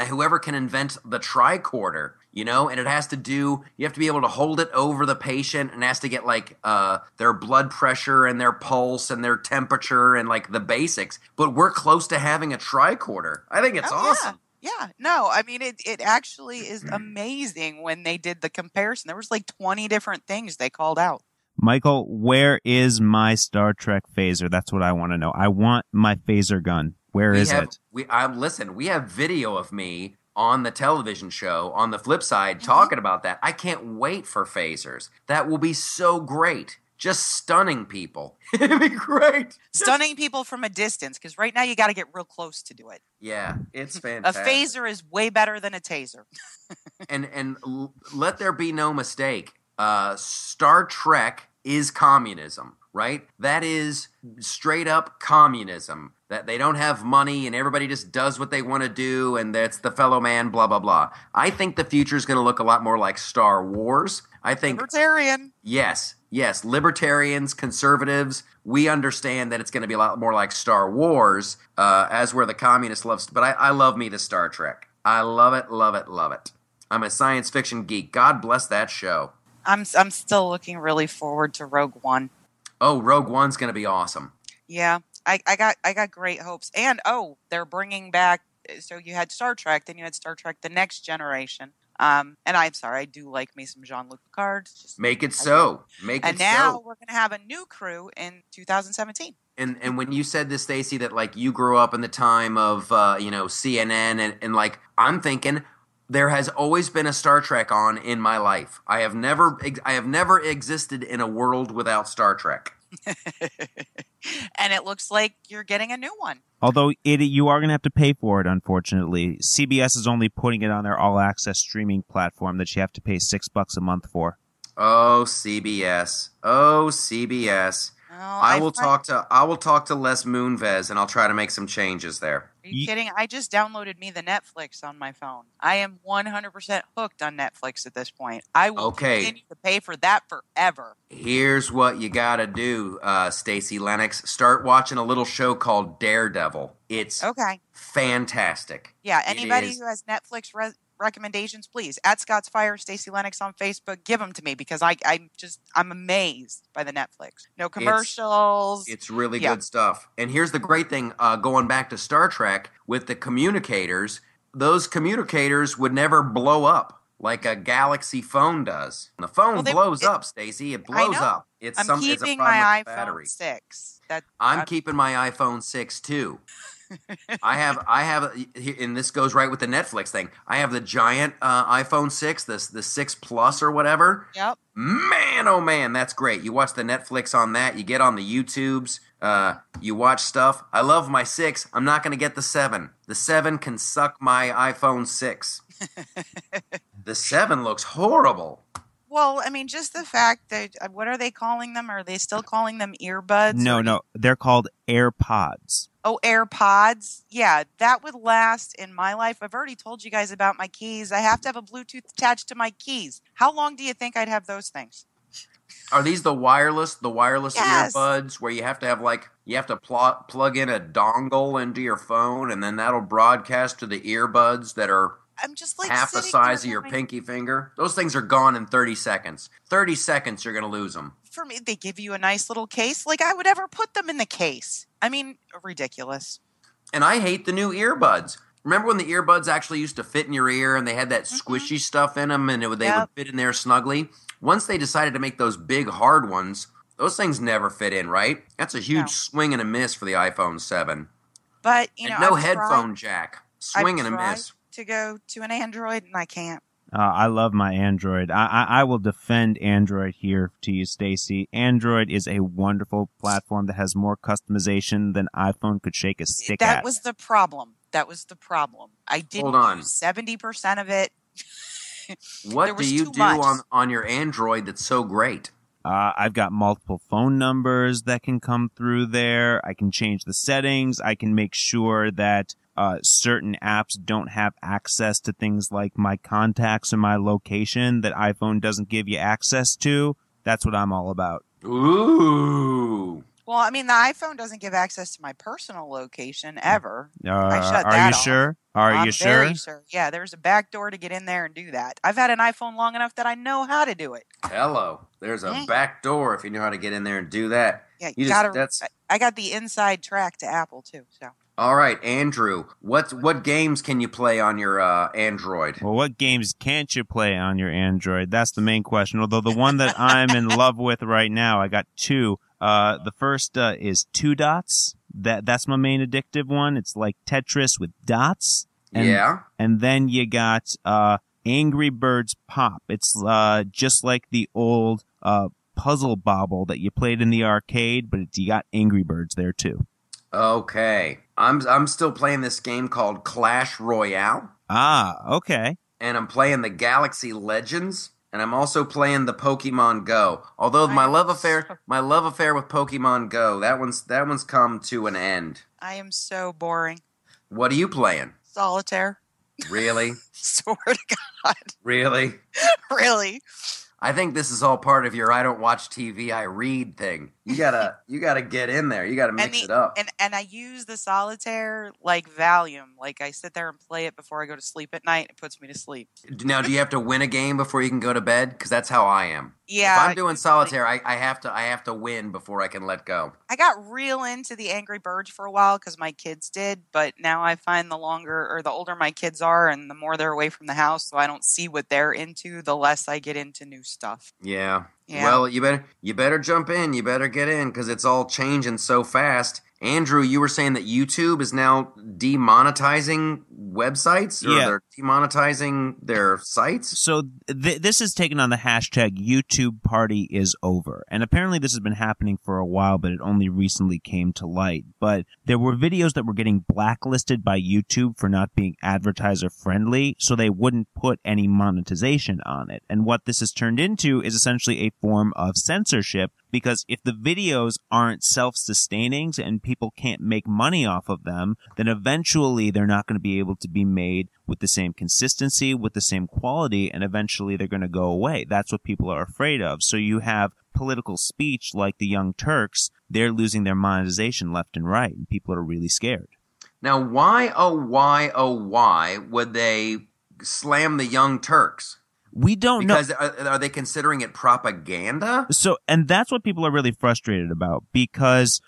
Uh, Whoever can invent the tricorder, you know, and it has to do. You have to be able to hold it over the patient, and it has to get like uh, their blood pressure and their pulse and their temperature and like the basics. But we're close to having a tricorder. I think it's Oh, awesome. Yeah. yeah. No, I mean it it actually is amazing when they did the comparison. There was like 20 different things they called out. Michael, where is my Star Trek phaser? That's what I want to know. I want my phaser gun. Where we is have, it? We I listen. We have video of me on the television show. On the flip side, talking about that. I can't wait for phasers. That will be so great. Just stunning people. (laughs) It'd be great. Just- Stunning people from a distance because right now you got to get real close to do it. Yeah, it's (laughs) fantastic. A phaser is way better than a taser. (laughs) and and l- let there be no mistake. Uh, Star Trek is communism, right? That is straight up communism. That they don't have money and everybody just does what they want to do, and that's the fellow man. Blah blah blah. I think the future is going to look a lot more like Star Wars. I think Libertarian. Yes, yes. Libertarians, conservatives, we understand that it's going to be a lot more like Star Wars, uh, as where the communists love. But I, I love me the Star Trek. I love it, love it, love it. I'm a science fiction geek. God bless that show. I'm I'm still looking really forward to Rogue One. Oh, Rogue One's going to be awesome. Yeah, I, I got I got great hopes. And oh, they're bringing back. So you had Star Trek, then you had Star Trek: The Next Generation. Um, and I'm sorry, I do like me some Jean Luc Picard. Just, Make it so. Make and it so. And now we're gonna have a new crew in 2017. And and when you said this, Stacy, that like you grew up in the time of uh, you know CNN, and, and like I'm thinking there has always been a Star Trek on in my life. I have never I have never existed in a world without Star Trek. (laughs) and it looks like you're getting a new one. Although it, you are going to have to pay for it, unfortunately. CBS is only putting it on their all-access streaming platform that you have to pay six bucks a month for. Oh CBS. Oh CBS. Oh, I will find- talk to I will talk to Les Moonves and I'll try to make some changes there. Are you Ye- kidding? I just downloaded me the Netflix on my phone. I am 100% hooked on Netflix at this point. I will Okay. continue to pay for that forever. Here's what you gotta do, uh, Stacy Lennox. Start watching a little show called Daredevil. It's Okay. fantastic. Yeah. It Anybody is. who has Netflix re- recommendations, please at Scott's Fire, Stacy Lennox on Facebook, give them to me because I, I'm just I'm amazed by the Netflix. No commercials. It's really Yeah. good stuff. And here's the great thing uh, going back to Star Trek with the communicators, those communicators would never blow up like a Galaxy phone does. The phone Well, they- blows it- up, Stacy. It blows up. It's I'm some it's a keeping problem my iPhone battery. six. That I'm I'm- keeping my iPhone 6 too. I have I have and this goes right with the Netflix thing. I have the giant uh, iPhone 6, this the 6 Plus or whatever. Yep. Man, oh man, that's great. You watch the Netflix on that, you get on the YouTubes. Uh, you watch stuff. I love my six. I'm not going to get the seven. The seven can suck my iPhone six. (laughs) the seven looks horrible. Well, I mean, just the fact that uh, what are they calling them? Are they still calling them earbuds? No, or- no, they're called AirPods. Oh, AirPods. Yeah, that would last in my life. I've already told you guys about my keys. I have to have a Bluetooth attached to my keys. How long do you think I'd have those things? Are these the wireless, the wireless Yes. earbuds where you have to have like you have to pl- plug in a dongle into your phone and then that'll broadcast to the earbuds that are I'm just like half the size of your going, pinky finger? Those things are gone in 30 seconds. 30 seconds you're going to lose them. For me, they give you a nice little case. Like I would ever put them in the case. I mean, ridiculous. And I hate the new earbuds. Remember when the earbuds actually used to fit in your ear and they had that Mhm. squishy stuff in them and it they would fit in there snugly? Once they decided to make those big hard ones, those things never fit in, right? That's a huge No. swing and a miss for the iPhone 7. But you know, and no I've headphone jack. I've Swing and a tried miss. to go to an Android, and I can't. Uh, I love my Android. I, I, I will defend Android here to you, Stacy. Android is a wonderful platform that has more customization than iPhone could shake a stick that at. That was the problem. That was the problem. I didn't Hold on. seventy percent of it. (laughs) There What do was you too do much. on, on your Android that's so great? Uh, I've got multiple phone numbers that can come through there. I can change the settings. I can make sure that uh, certain apps don't have access to things like my contacts and my location that iPhone doesn't give you access to. That's what I'm all about. Ooh. Well, I mean, the iPhone doesn't give access to my personal location ever. Uh, shut are that you off. sure? Are I'm you sure? Very sure. Yeah, there's a back door to get in there and do that. I've had an iPhone long enough that I know how to do it. Hello. There's a back door if you know how to get in there and do that. Yeah, You you just- gotta. that's- I got the inside track to Apple too. So All right, Andrew. What what games can you play on your uh, Android? Well, what games can't you play on your Android? That's the main question. Although the one that I'm in love with right now, I got two. Uh, the first uh, is Two Dots. That that's my main addictive one. It's like Tetris with dots. And, yeah. And then you got uh, Angry Birds Pop. It's uh, just like the old uh, puzzle bobble that you played in the arcade, but it's, you got Angry Birds there too. Okay. I'm I'm still playing this game called Clash Royale, Ah, okay. and I'm playing the Galaxy Legends, and I'm also playing the Pokemon Go. Although I my am love so- affair, my love affair with Pokemon Go, that one's that one's come to an end. I am so boring. What are you playing? Solitaire. Really? (laughs) Swear to God, really? (laughs) really. I think this is all part of your I don't watch TV, I read thing. You gotta you gotta get in there. You gotta mix the- it up. And and I use the solitaire like Valium. Like I sit there and play it before I go to sleep at night. It puts me to sleep. now, do you have to win a game before you can go to bed? Because that's how I am. Yeah. if I'm doing solitaire, I, I have to I have to win before I can let go. I got real into the Angry Birds for a while because my kids did, but now I find the longer or the older my kids are and the more they're away from the house, so I don't see what they're into, the less I get into new stuff. Yeah. Yeah. Well, you better you better jump in. You better get in because it's all changing so fast. Andrew, you were saying that YouTube is now demonetizing websites, or Yeah. they're demonetizing their sites. So th- this is taken on the hashtag YouTube party is over. And apparently this has been happening for a while, but it only recently came to light. But there were videos that were getting blacklisted by YouTube for not being advertiser friendly, so they wouldn't put any monetization on it. And what this has turned into is essentially a form of censorship because if the videos aren't self-sustaining and people can't make money off of them, then eventually they're not going to be able to be made with the same consistency, with the same quality, and eventually they're going to go away. That's what people are afraid of. So you have political speech like the Young Turks, they're losing their monetization left and right, and people are really scared. Now, why oh why oh why would they slam the Young Turks? We don't know. Because are, are they considering it propaganda? So, and that's what people are really frustrated about because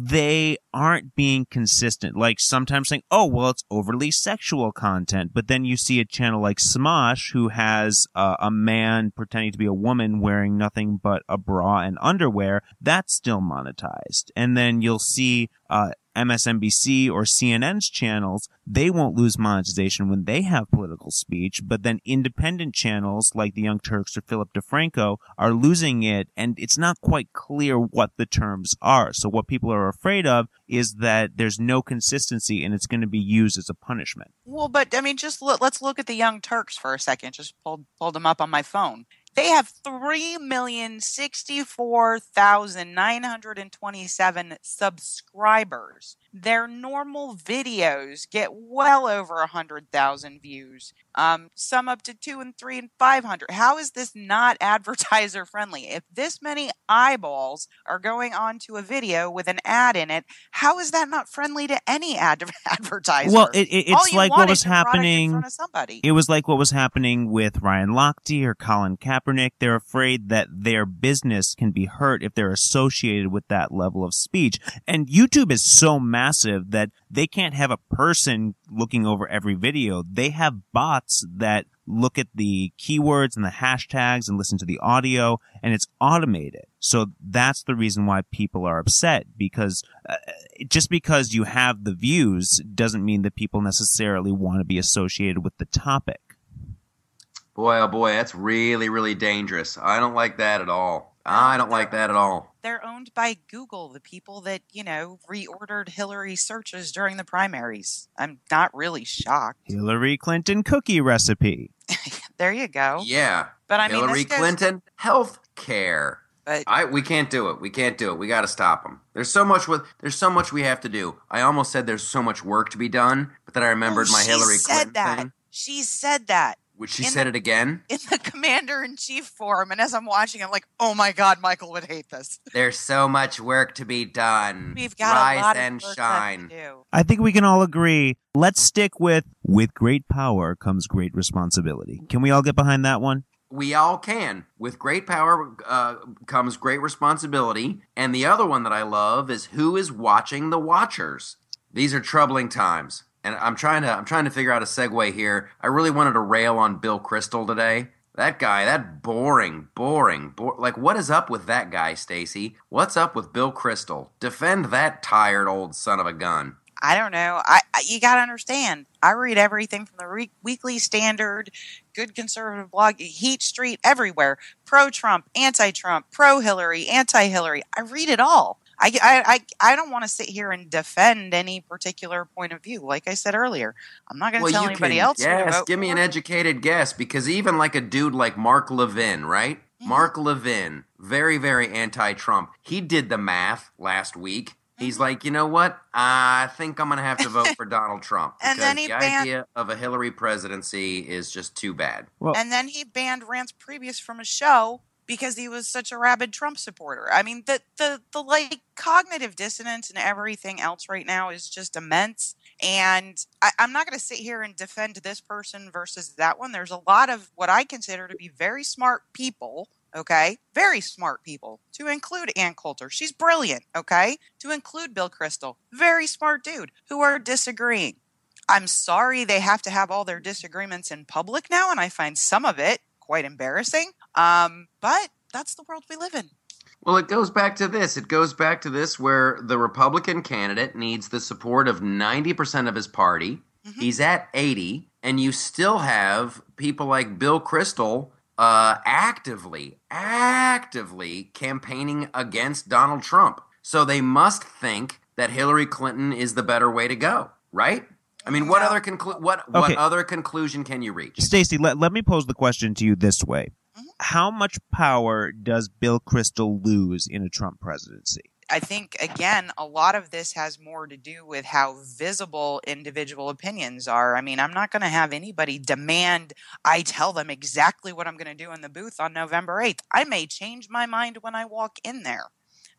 they aren't being consistent. Like sometimes saying, oh, well, it's overly sexual content. But then you see a channel like Smosh who has uh, a man pretending to be a woman wearing nothing but a bra and underwear. That's still monetized. And then you'll see, uh, MSNBC or CNN's channels, they won't lose monetization when they have political speech, but then independent channels like the Young Turks or Philip DeFranco are losing it, and it's not quite clear what the terms are. So what people are afraid of is that there's no consistency and it's going to be used as a punishment. Well, but I mean, just let's look at the Young Turks for a second. Just pulled pulled them up on my phone. They have three million sixty-four thousand nine hundred and twenty-seven subscribers. Their normal videos get well over a hundred thousand views. Um, some up to two and three and five hundred. How is this not (laughs) advertiser friendly? If this many eyeballs are going onto a video with an ad in it, how is that not friendly to any ad- (laughs) advertiser? Well, it, it, it's like what was your product in happening. somebody. It was like what was happening with Ryan Lochte or Colin Kaepernick. They're afraid that their business can be hurt if they're associated with that level of speech. And YouTube is so massive that they can't have a person looking over every video. They have bots that look at the keywords and the hashtags and listen to the audio and it's automated. So that's the reason why people are upset because uh, just because you have the views doesn't mean that people necessarily want to be associated with the topic. Boy, oh boy, that's really, really dangerous. I don't like that at all. I um, don't like that at all. They're owned by Google, the people that, you know, reordered Hillary searches during the primaries. I'm not really shocked. Hillary Clinton cookie recipe. (laughs) There you go. Yeah. But I mean, Hillary this goes- Clinton, health care. But I we can't do it. We can't do it. We got to stop them. There's so much with there's so much we have to do. I almost said there's so much work to be done, but then I remembered Oh, my she Hillary said Clinton that. thing. She said that Which she in said the- it again. (laughs) in the commander in chief form. And as I'm watching, I'm like, oh my God, Michael would hate this. (laughs) There's so much work to be done. We've got Rise a lot and of work shine. to do. I think we can all agree. Let's stick with with great power comes great responsibility. Can we all get behind that one? We all can. With great power uh, comes great responsibility. And the other one that I love is who is watching the watchers. These are troubling times, and I'm trying to I'm trying to figure out a segue here. I really wanted to rail on Bill Kristol today. That guy, that boring, boring, bo- like what is up with that guy, Stacy? What's up with Bill Kristol? Defend that tired old son of a gun. I don't know. I, I you got to understand. I read everything from the Re- Weekly Standard, Good Conservative Blog, Heat Street, everywhere. Pro Trump, anti Trump, pro Hillary, anti Hillary. I read it all. I, I, I, I don't want to sit here and defend any particular point of view. Like I said earlier, I'm not going to tell anybody can- else. Yes, give me an educated guess because even like a dude like Mark Levin, right? Mm-hmm. Mark Levin, very, very anti-Trump. He did the math last week. He's Mm-hmm. like, you know what? I think I'm going to have to vote (laughs) for Donald Trump because And then he the ban- idea of a Hillary presidency is just too bad. Well, and then he banned Reince Priebus from a show because he was such a rabid Trump supporter. I mean, the the the like cognitive dissonance and everything else right now is just immense. And I, I'm not going to sit here and defend this person versus that one. There's a lot of what I consider to be very smart people. Okay, very smart people. To include Ann Coulter, she's brilliant. Okay, to include Bill Kristol, very smart dude, who are disagreeing. I'm sorry they have to have all their disagreements in public now, and I find some of it quite embarrassing. Um, but that's the world we live in. Well, it goes back to this. It goes back to this where the Republican candidate needs the support of 90% of his party. Mhm. He's at 80, and you still have people like Bill Kristol uh, actively, actively campaigning against Donald Trump. So they must think that Hillary Clinton is the better way to go, right? I mean, what No. other conclu- what what other conclusion can you reach? Stacy, let, let me pose the question to you this way. How much power does Bill Kristol lose in a Trump presidency? I think again, a lot of this has more to do with how visible individual opinions are. I mean, I'm not going to have anybody demand I tell them exactly what I'm going to do in the booth on November 8th. I may change my mind when I walk in there.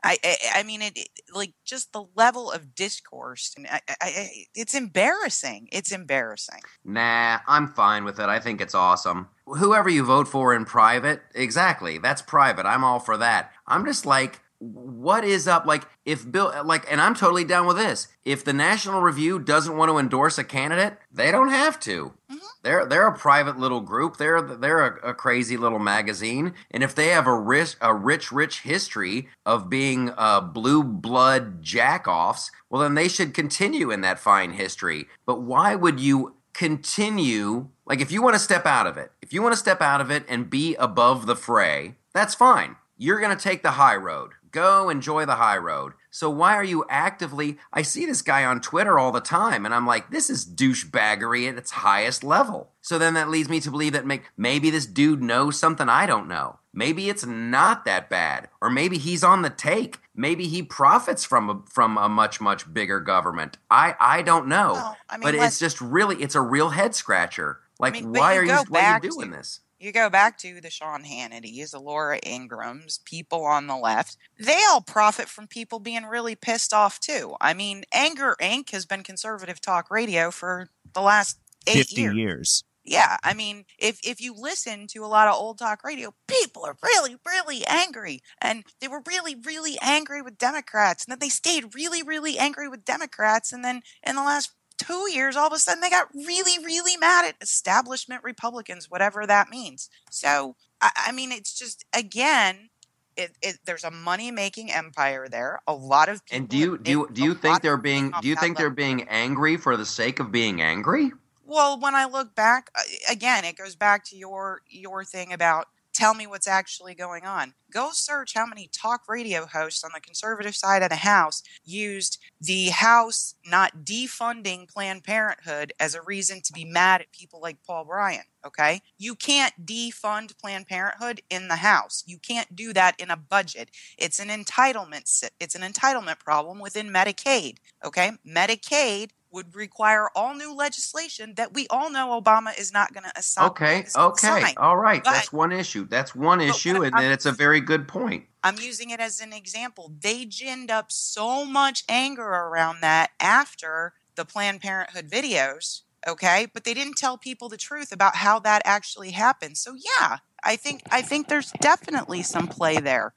I, I, I mean, it, like just the level of discourse, and I, I, it's embarrassing. It's embarrassing. Nah, I'm fine with it. I think it's awesome. Whoever you vote for in private, exactly. That's private. I'm all for that. I'm just like, what is up? Like, if Bill, like, and I'm totally down with this. If the National Review doesn't want to endorse a candidate, they don't have to. Mm-hmm. They're they're a private little group. They're they're a, a, crazy little magazine, and if they have a rich a rich rich history of being uh, blue blood jackoffs, well, then they should continue in that fine history. But why would you continue? Like, if you want to step out of it, if you want to step out of it and be above the fray, that's fine. You're going to take the high road. Go enjoy the high road. So why are you actively? I see this guy on Twitter all the time, and I'm like, this is douchebaggery at its highest level. So then that leads me to believe that make, maybe this dude knows something I don't know. Maybe it's not that bad, or maybe he's on the take. Maybe he profits from a, from a much much bigger government. I I don't know, well, I mean, but it's just really it's a real head scratcher. Like, I mean, why are you why are you doing to, this? You go back to the Sean Hannity's, the Laura Ingrams, people on the left. They all profit from people being really pissed off too. I mean, Anger Inc. has been conservative talk radio for the last eight 50 years. years. Yeah, I mean, if if you listen to a lot of old talk radio, people are really, really angry, and they were really, really angry with Democrats, and then they stayed really, really angry with Democrats, and then in the last two years, all of a sudden they got really, really mad at establishment Republicans, whatever that means. So, I, I mean, it's just, again, it, it, there's a money making empire there. A lot of and do you do you, do you think they're being do you think they're being angry for the sake of being angry? Well, when I look back, uh, again, it goes back to your your thing about tell me what's actually going on. Go search how many talk radio hosts on the conservative side of the House used the House not defunding Planned Parenthood as a reason to be mad at people like Paul Ryan. Okay. You can't defund Planned Parenthood in the House. You can't do that in a budget. It's an entitlement. It's an entitlement problem within Medicaid. Okay. Medicaid would require all new legislation that we all know Obama is not going to assign. Okay, okay, all right. But, That's one issue. That's one issue, and I'm, it's a very good point. I'm using it as an example. They ginned up so much anger around that after the Planned Parenthood videos. Okay, but they didn't tell people the truth about how that actually happened. So yeah, I think I think there's definitely some play there.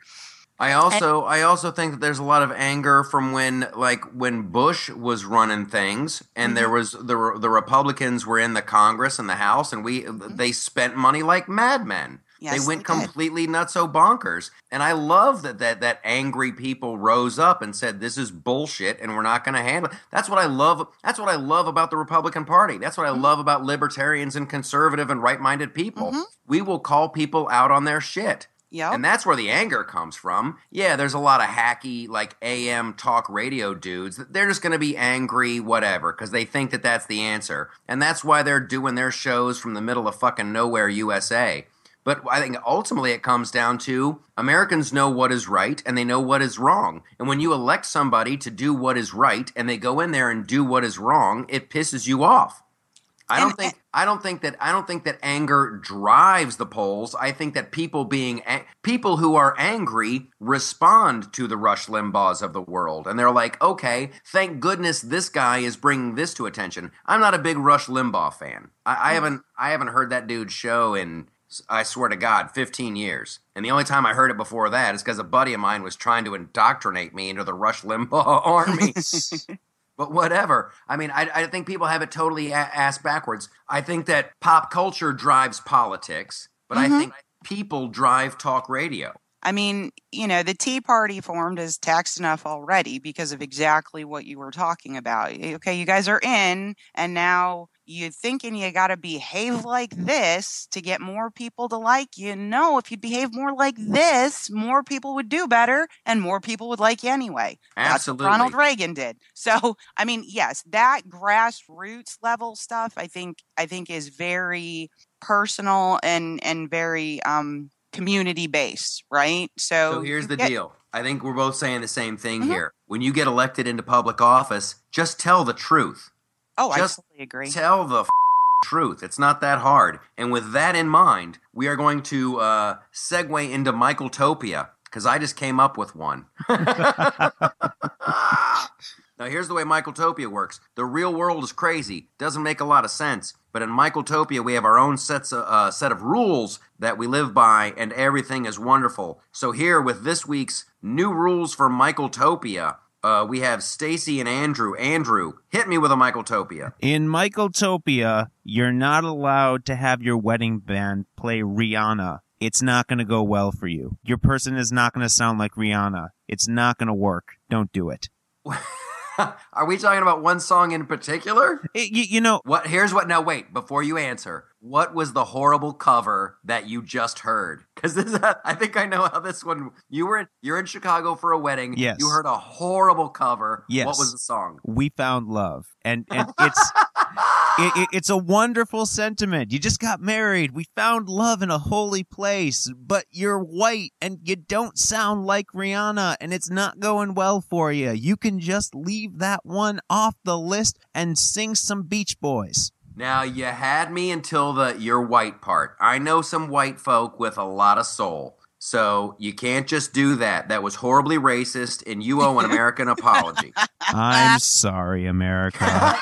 I also and, I also think that there's a lot of anger from when like when Bush was running things and mm-hmm. there was the the Republicans were in the Congress and the House and we mm-hmm. they spent money like madmen. Yes, they went they completely nutso bonkers. And I love that, that that angry people rose up and said this is bullshit and we're not going to handle it. That's what I love. That's what I love about the Republican Party. That's what I mm-hmm. love about libertarians and conservative and right-minded people. Mm-hmm. We will call people out on their shit. Yeah. And that's where the anger comes from. Yeah, there's a lot of hacky, like AM talk radio dudes. They're just going to be angry, whatever, because they think that that's the answer. And that's why they're doing their shows from the middle of fucking nowhere, USA. But I think ultimately it comes down to Americans know what is right and they know what is wrong. And when you elect somebody to do what is right and they go in there and do what is wrong, it pisses you off. I don't think I don't think that I don't think that anger drives the polls. I think that people being people who are angry respond to the Rush Limbaughs of the world, and they're like, "Okay, thank goodness this guy is bringing this to attention." I'm not a big Rush Limbaugh fan. I, I mm. haven't I haven't heard that dude's show in I swear to God, 15 years. And the only time I heard it before that is because a buddy of mine was trying to indoctrinate me into the Rush Limbaugh (laughs) army. (laughs) but whatever. I mean, I, I think people have it totally a- ass backwards. I think that pop culture drives politics, but mm-hmm. I think people drive talk radio. I mean, you know, the Tea Party formed as taxed enough already because of exactly what you were talking about. Okay, you guys are in, and now you thinking you got to behave like this to get more people to like you. No, if you behave more like this, more people would do better and more people would like you anyway. Absolutely. Ronald Reagan did. (laughs) So, I mean, yes, that grassroots level stuff I think I think is very personal and and very um community based, right? So, so here's the get, deal. I think we're both saying the same thing mm-hmm. here. When you get elected into public office, just tell the truth Oh, Just I totally agree. Tell the f- truth. It's not that hard. And with that in mind, we are going to uh, segue into Michaeltopia because I just came up with one. (laughs) Now, here's the way Michaeltopia works. The real world is crazy. Doesn't make a lot of sense. But in Michaeltopia, we have our own sets of, uh, set of rules that we live by, and everything is wonderful. So here, with this week's new rules for Michaeltopia, uh, we have Stacy and Andrew. Andrew, hit me with a Michaeltopia. In Michaeltopia, you're not allowed to have your wedding band play Rihanna. It's not going to go well for you. Your person is not going to sound like Rihanna. It's not going to work. Don't do it. (laughs) Are we talking about one song in particular? It- you, you know, What? Here's what. Now, wait. Before you answer, what was the horrible cover that you just heard? Because this, I think I know how this one. You were you're in Chicago for a wedding. Yes. You heard a horrible cover. Yes. What was the song? we found love, and and it's (laughs) it, it, it's a wonderful sentiment. You just got married. We found love in a holy place, but you're white and you don't sound like Rihanna, and it's not going well for you. You can just leave that one off the list and sing some Beach Boys. Now you had me until the you're white part. I know some white folk with a lot of soul. So you can't just do that. That was horribly racist, and you owe an American apology. (laughs) I'm sorry, America. I'm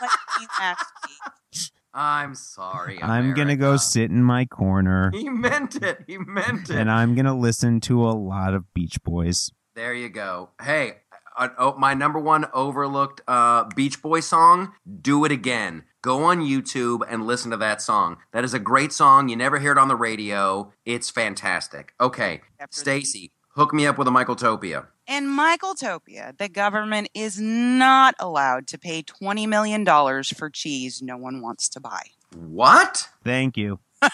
like you last week. I'm sorry. I'm gonna go sit in my corner, (laughs) He meant it. He meant it. and I'm gonna listen to a lot of Beach Boys. There you go. Hey, uh, oh, my number one overlooked uh, Beach Boy song, Do It Again. Go on YouTube and listen to that song. That is a great song. You never hear it on the radio. It's fantastic. Okay, Stacy, hook me up with a Michaeltopia. In Michaeltopia, the government is not allowed to pay $20 million for cheese no one wants to buy. What? Thank you. (laughs)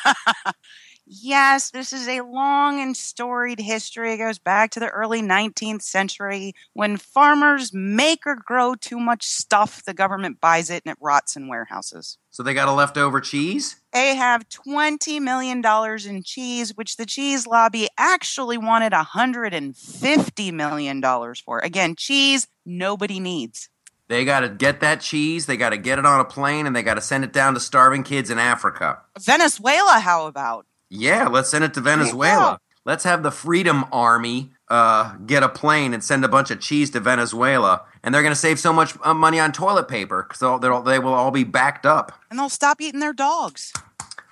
Yes, this is a long and storied history. It goes back to the early 19th century when farmers make or grow too much stuff. The government buys it and it rots in warehouses. So they got a leftover cheese? They have $20 million in cheese, which the cheese lobby actually wanted $150 million for. Again, cheese nobody needs. They got to get that cheese, they got to get it on a plane, and they got to send it down to starving kids in Africa. Venezuela, how about? Yeah, let's send it to Venezuela. Let's have the Freedom Army uh, get a plane and send a bunch of cheese to Venezuela, and they're going to save so much uh, money on toilet paper because they will all be backed up. And they'll stop eating their dogs.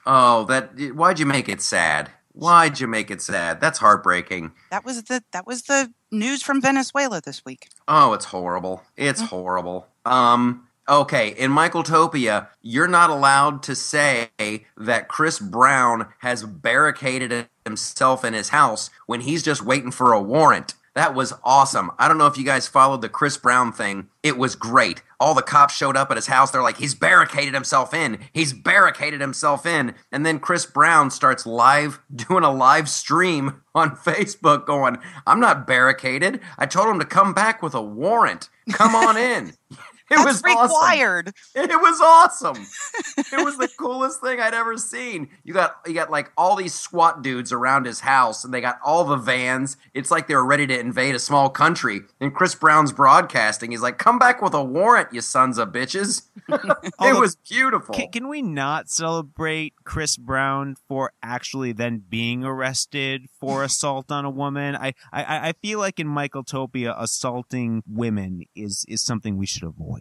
Oh, that! Why'd you make it sad? Why'd you make it sad? That's heartbreaking. That was the that was the news from Venezuela this week. Oh, it's horrible. It's horrible. Um. Okay, in Michaeltopia, you're not allowed to say that Chris Brown has barricaded himself in his house when he's just waiting for a warrant. That was awesome. I don't know if you guys followed the Chris Brown thing. It was great. All the cops showed up at his house. They're like, he's barricaded himself in. He's barricaded himself in. And then Chris Brown starts live, (laughs) doing a live stream on Facebook going, I'm not barricaded. I told him to come back with a warrant. Come on in. (laughs) (laughs) It That's was awesome. required. It was awesome. (laughs) it was the coolest thing I'd ever seen. You got you got like all these SWAT dudes around his house, and they got all the vans. It's like they were ready to invade a small country. And Chris Brown's broadcasting. He's like, "Come back with a warrant, you sons of bitches." (laughs) it Although- was beautiful. Can, can we not celebrate Chris Brown for actually then being arrested for assault on a woman? I, I, I feel like in Michaeltopia, assaulting women is, is something we should avoid.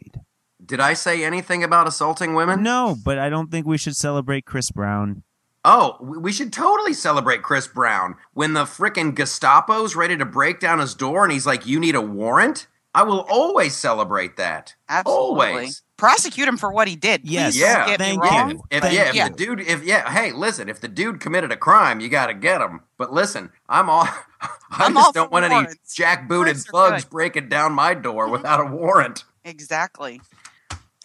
Did I say anything about assaulting women? No, but I don't think we should celebrate Chris Brown. Oh, we we should totally celebrate Chris Brown when the frickin' Gestapo's ready to break down his door and he's like, "You need a warrant." I will always celebrate that. Absolutely. Always. prosecute him for what he did. Yes. Please Yeah. get Thank me wrong. you. If, Thank yeah, if you. the dude, if yeah, hey, listen, if the dude committed a crime, you got to get him. But listen, I'm all, (laughs) I I'm just all don't for want any jackbooted Warrants thugs good. breaking down my door without a warrant. Exactly.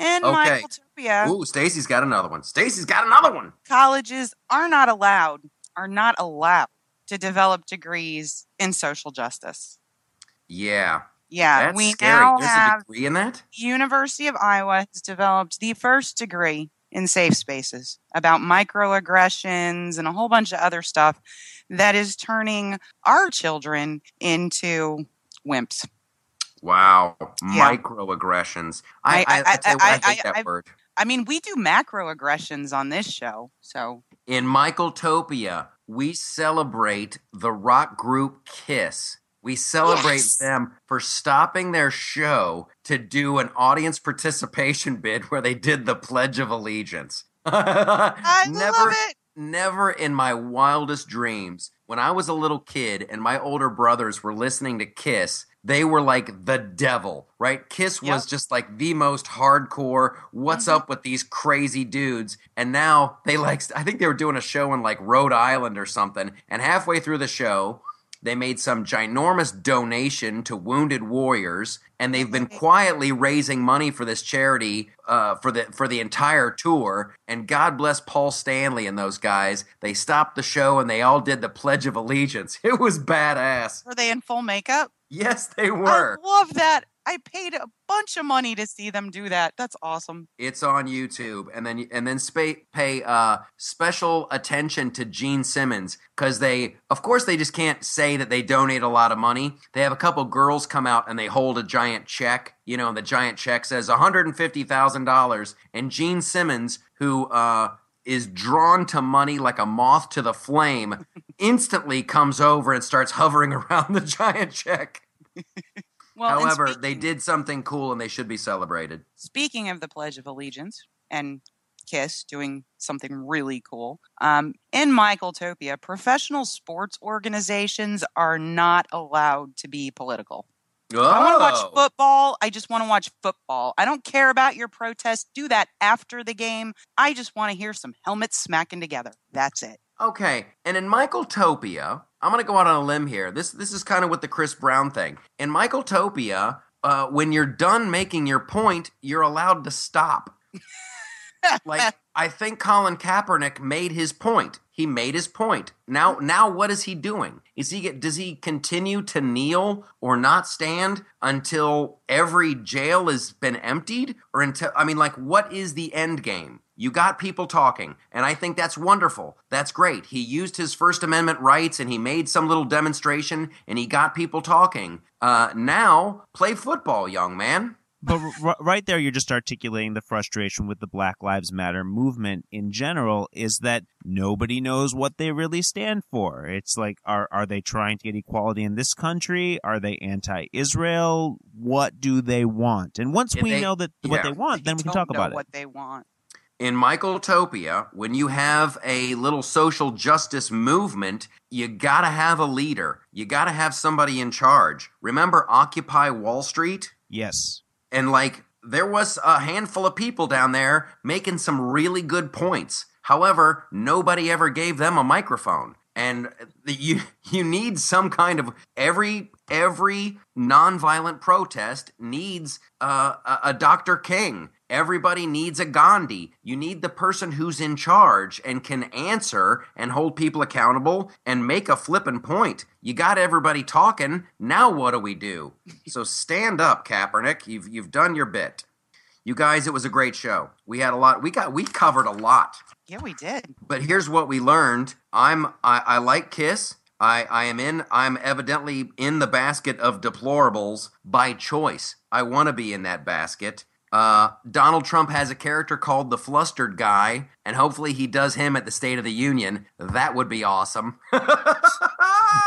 And Okay. Michaeltopia, Ooh, Stacy's got another one. Stacy's got another one. colleges are not allowed are not allowed to develop degrees in social justice. Yeah, Yeah, that's we scary. now There's have a degree in that. University of Iowa has developed the first degree in safe spaces about microaggressions and a whole bunch of other stuff that is turning our children into wimps. Wow, Yeah. microaggressions. I, I- I, I, I- tell you what, I, I- hate that I- word. I mean, we do macroaggressions on this show, so In Michaeltopia, we celebrate the rock group Kiss We celebrate Yes. them for stopping their show to do an audience participation (laughs) bid where they did the Pledge of Allegiance. (laughs) I never, love it. never in my wildest dreams, when I was a little kid and my older brothers were listening to Kiss, they were like the devil, right? Kiss was Yep. just like the most hardcore, what's Mhm. up with these crazy dudes? And now they like, I think they were doing a show in like Rhode Island or something. And halfway through the show, they made some ginormous donation to wounded warriors, and they've been quietly raising money for this charity uh, for the for the entire tour. And God bless Paul Stanley and those guys. They stopped the show and they all did the Pledge of Allegiance. (laughs) It was badass. Were they in full makeup? Yes, they were. I love that. I paid a bunch of money to see them do that. That's awesome. It's on YouTube, and then and then spa- pay uh, special attention to Gene Simmons because they, of course, they just can't say that they donate a lot of money. They have a couple girls come out and they hold a giant check, you know, and the giant check says one hundred and fifty thousand dollars, and Gene Simmons, who uh, is drawn to money like a moth to the flame, instantly comes over and starts hovering (laughs) around the giant check. Well, However, speaking- they did something cool and they should be celebrated. Speaking of the Pledge of Allegiance and Kiss doing something really cool, um, in Michaeltopia, professional sports organizations are not allowed to be political. I want to Oh. watch football. I just want to watch football. I don't care about your protest. Do that after the game. I just want to hear some helmets smacking together. That's it. Okay, and in Michaeltopia, I'm gonna go out on a limb here. This this is kind of with the Chris Brown thing. In Michaeltopia, uh, when you're done making your point, you're allowed to stop. (laughs) like I think Colin Kaepernick made his point. He made his point. Now now what is he doing? Is he get does he continue to kneel or not stand until every jail has been emptied or until I mean like what is the end game? You got people talking, and I think that's wonderful. That's great. He used his First Amendment rights and he made some little demonstration and he got people talking. Uh, now, play football, young man. But r- right there, you're just articulating the frustration with the Black Lives Matter movement in general. Is that nobody knows what they really stand for? It's like, are are they trying to get equality in this country? Are they anti-Israel? What do they want? And once Yeah, we they- know that what they want, then we can talk know about it. what they want. in Michaeltopia, when you have a little social justice movement, you gotta have a leader. You gotta have somebody in charge. Remember Occupy Wall Street? Yes. And like, there was a handful of people down there making some really good points. However, nobody ever gave them a microphone. And you (laughs) you need some kind of every every nonviolent protest needs uh, a, a Dr. King. Everybody needs a Gandhi. You need the person who's in charge and can answer and hold people accountable and make a flippin' point. You got everybody talking. Now what do we do? So stand up, Kaepernick. You've you've done your bit. You guys, it was a great show. We had a lot. We got we covered a lot. Yeah, we did. But here's what we learned. I'm I, I like Kiss. I, I am in I'm evidently in the basket of deplorables by choice. I want to be in that basket. Uh, Donald Trump has a character called the Flustered Guy, and hopefully he does him at the State of the Union. That would be awesome. (laughs)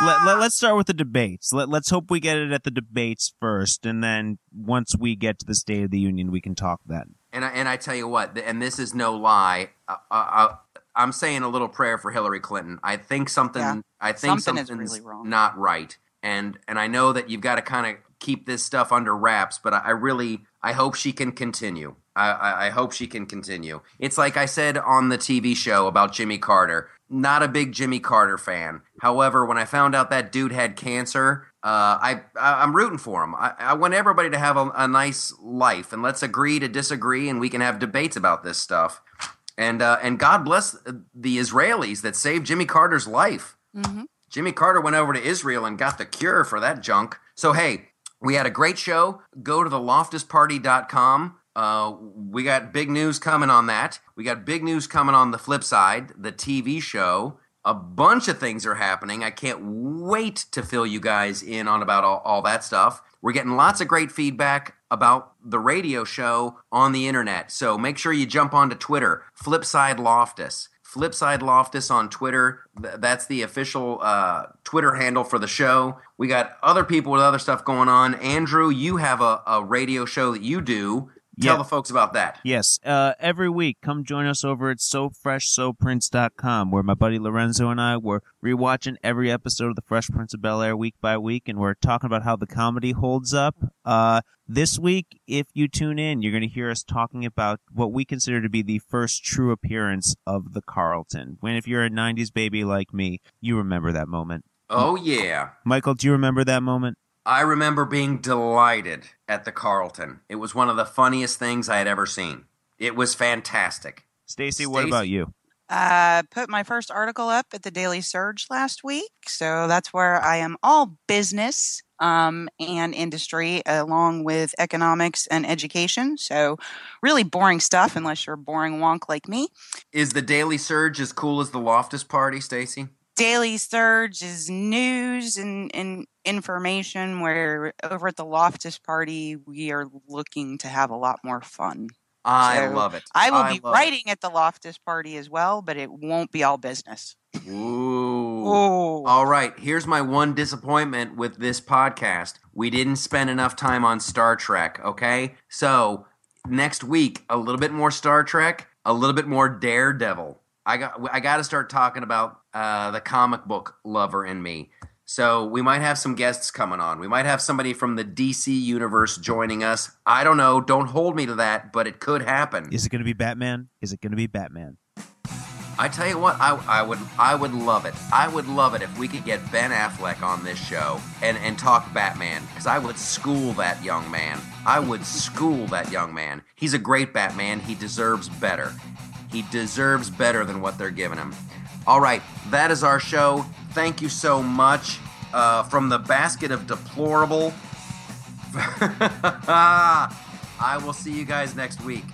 Let, let, us start with the debates. Let, let's hope we get it at the debates first, and then once we get to the State of the Union, we can talk then. And I, and I tell you what, and this is no lie. Uh, uh, I'm saying a little prayer for Hillary Clinton. I think something. Yeah. I think Something is something's really wrong. not right. And and I know that you've got to kind of keep this stuff under wraps. But I, I really, I hope she can continue. I, I, I hope she can continue. It's like I said on the TV show about Jimmy Carter. Not a big Jimmy Carter fan. However, when I found out that dude had cancer, uh, I, I I'm rooting for him. I, I want everybody to have a, a nice life, and let's agree to disagree, and we can have debates about this stuff. And uh, and God bless the Israelis that saved Jimmy Carter's life. hmm Jimmy Carter went over to Israel and got the cure for that junk. So hey, we had a great show. Go to the loftusparty.com. Uh, we got big news coming on that. We got big news coming on the flip side, the TV show. A bunch of things are happening. I can't wait to fill you guys in on about all, all that stuff. We're getting lots of great feedback about the radio show on the internet. So make sure you jump onto Twitter, Flipside Loftus. Flipside Loftus on Twitter. That's the official uh, Twitter handle for the show. We got other people with other stuff going on. Andrew, you have a, a radio show that you do. Tell Yeah. the folks about that. Yes, uh, every week, come join us over at SoFreshSoPrince.com, where my buddy Lorenzo and I were rewatching every episode of The Fresh Prince of Bel Air week by week, and we're talking about how the comedy holds up. Uh, this week, if you tune in, you're going to hear us talking about what we consider to be the first true appearance of the Carlton. When, if you're a 90s baby like me, you remember that moment. Oh, yeah. Michael, do you remember that moment? I remember being delighted at the Carlton. It was one of the funniest things I had ever seen. It was fantastic. Stacy, what about you? Uh, put my first article up at the Daily Surge last week. So that's where I am all business um, and industry, along with economics and education. So really boring stuff, unless you're a boring wonk like me. Is the Daily Surge as cool as the Loftus Party, Stacy? Daily Surge is news and, and information, where over at the Loftus Party, we are looking to have a lot more fun. I So, love it. I will be love writing at the Loftus Party as well, but it won't be all business. It. Ooh. Oh. All right, here's my one disappointment with this podcast. We didn't spend enough time on Star Trek, okay? So, next week, a little bit more Star Trek, a little bit more Daredevil. I got I got to start talking about uh, the comic book lover in me. So, we might have some guests coming on. We might have somebody from the DC universe joining us. I don't know, don't hold me to that, but it could happen. Is it going to be Batman? Is it going to be Batman? I tell you what, I, I would I would love it. I would love it if we could get Ben Affleck on this show and, and talk Batman because I would school that young man. I would school that young man. He's a great Batman. He deserves better. He deserves better than what they're giving him. All right, that is our show. Thank you so much. Uh, from the basket of deplorable. (laughs) I will see you guys next week.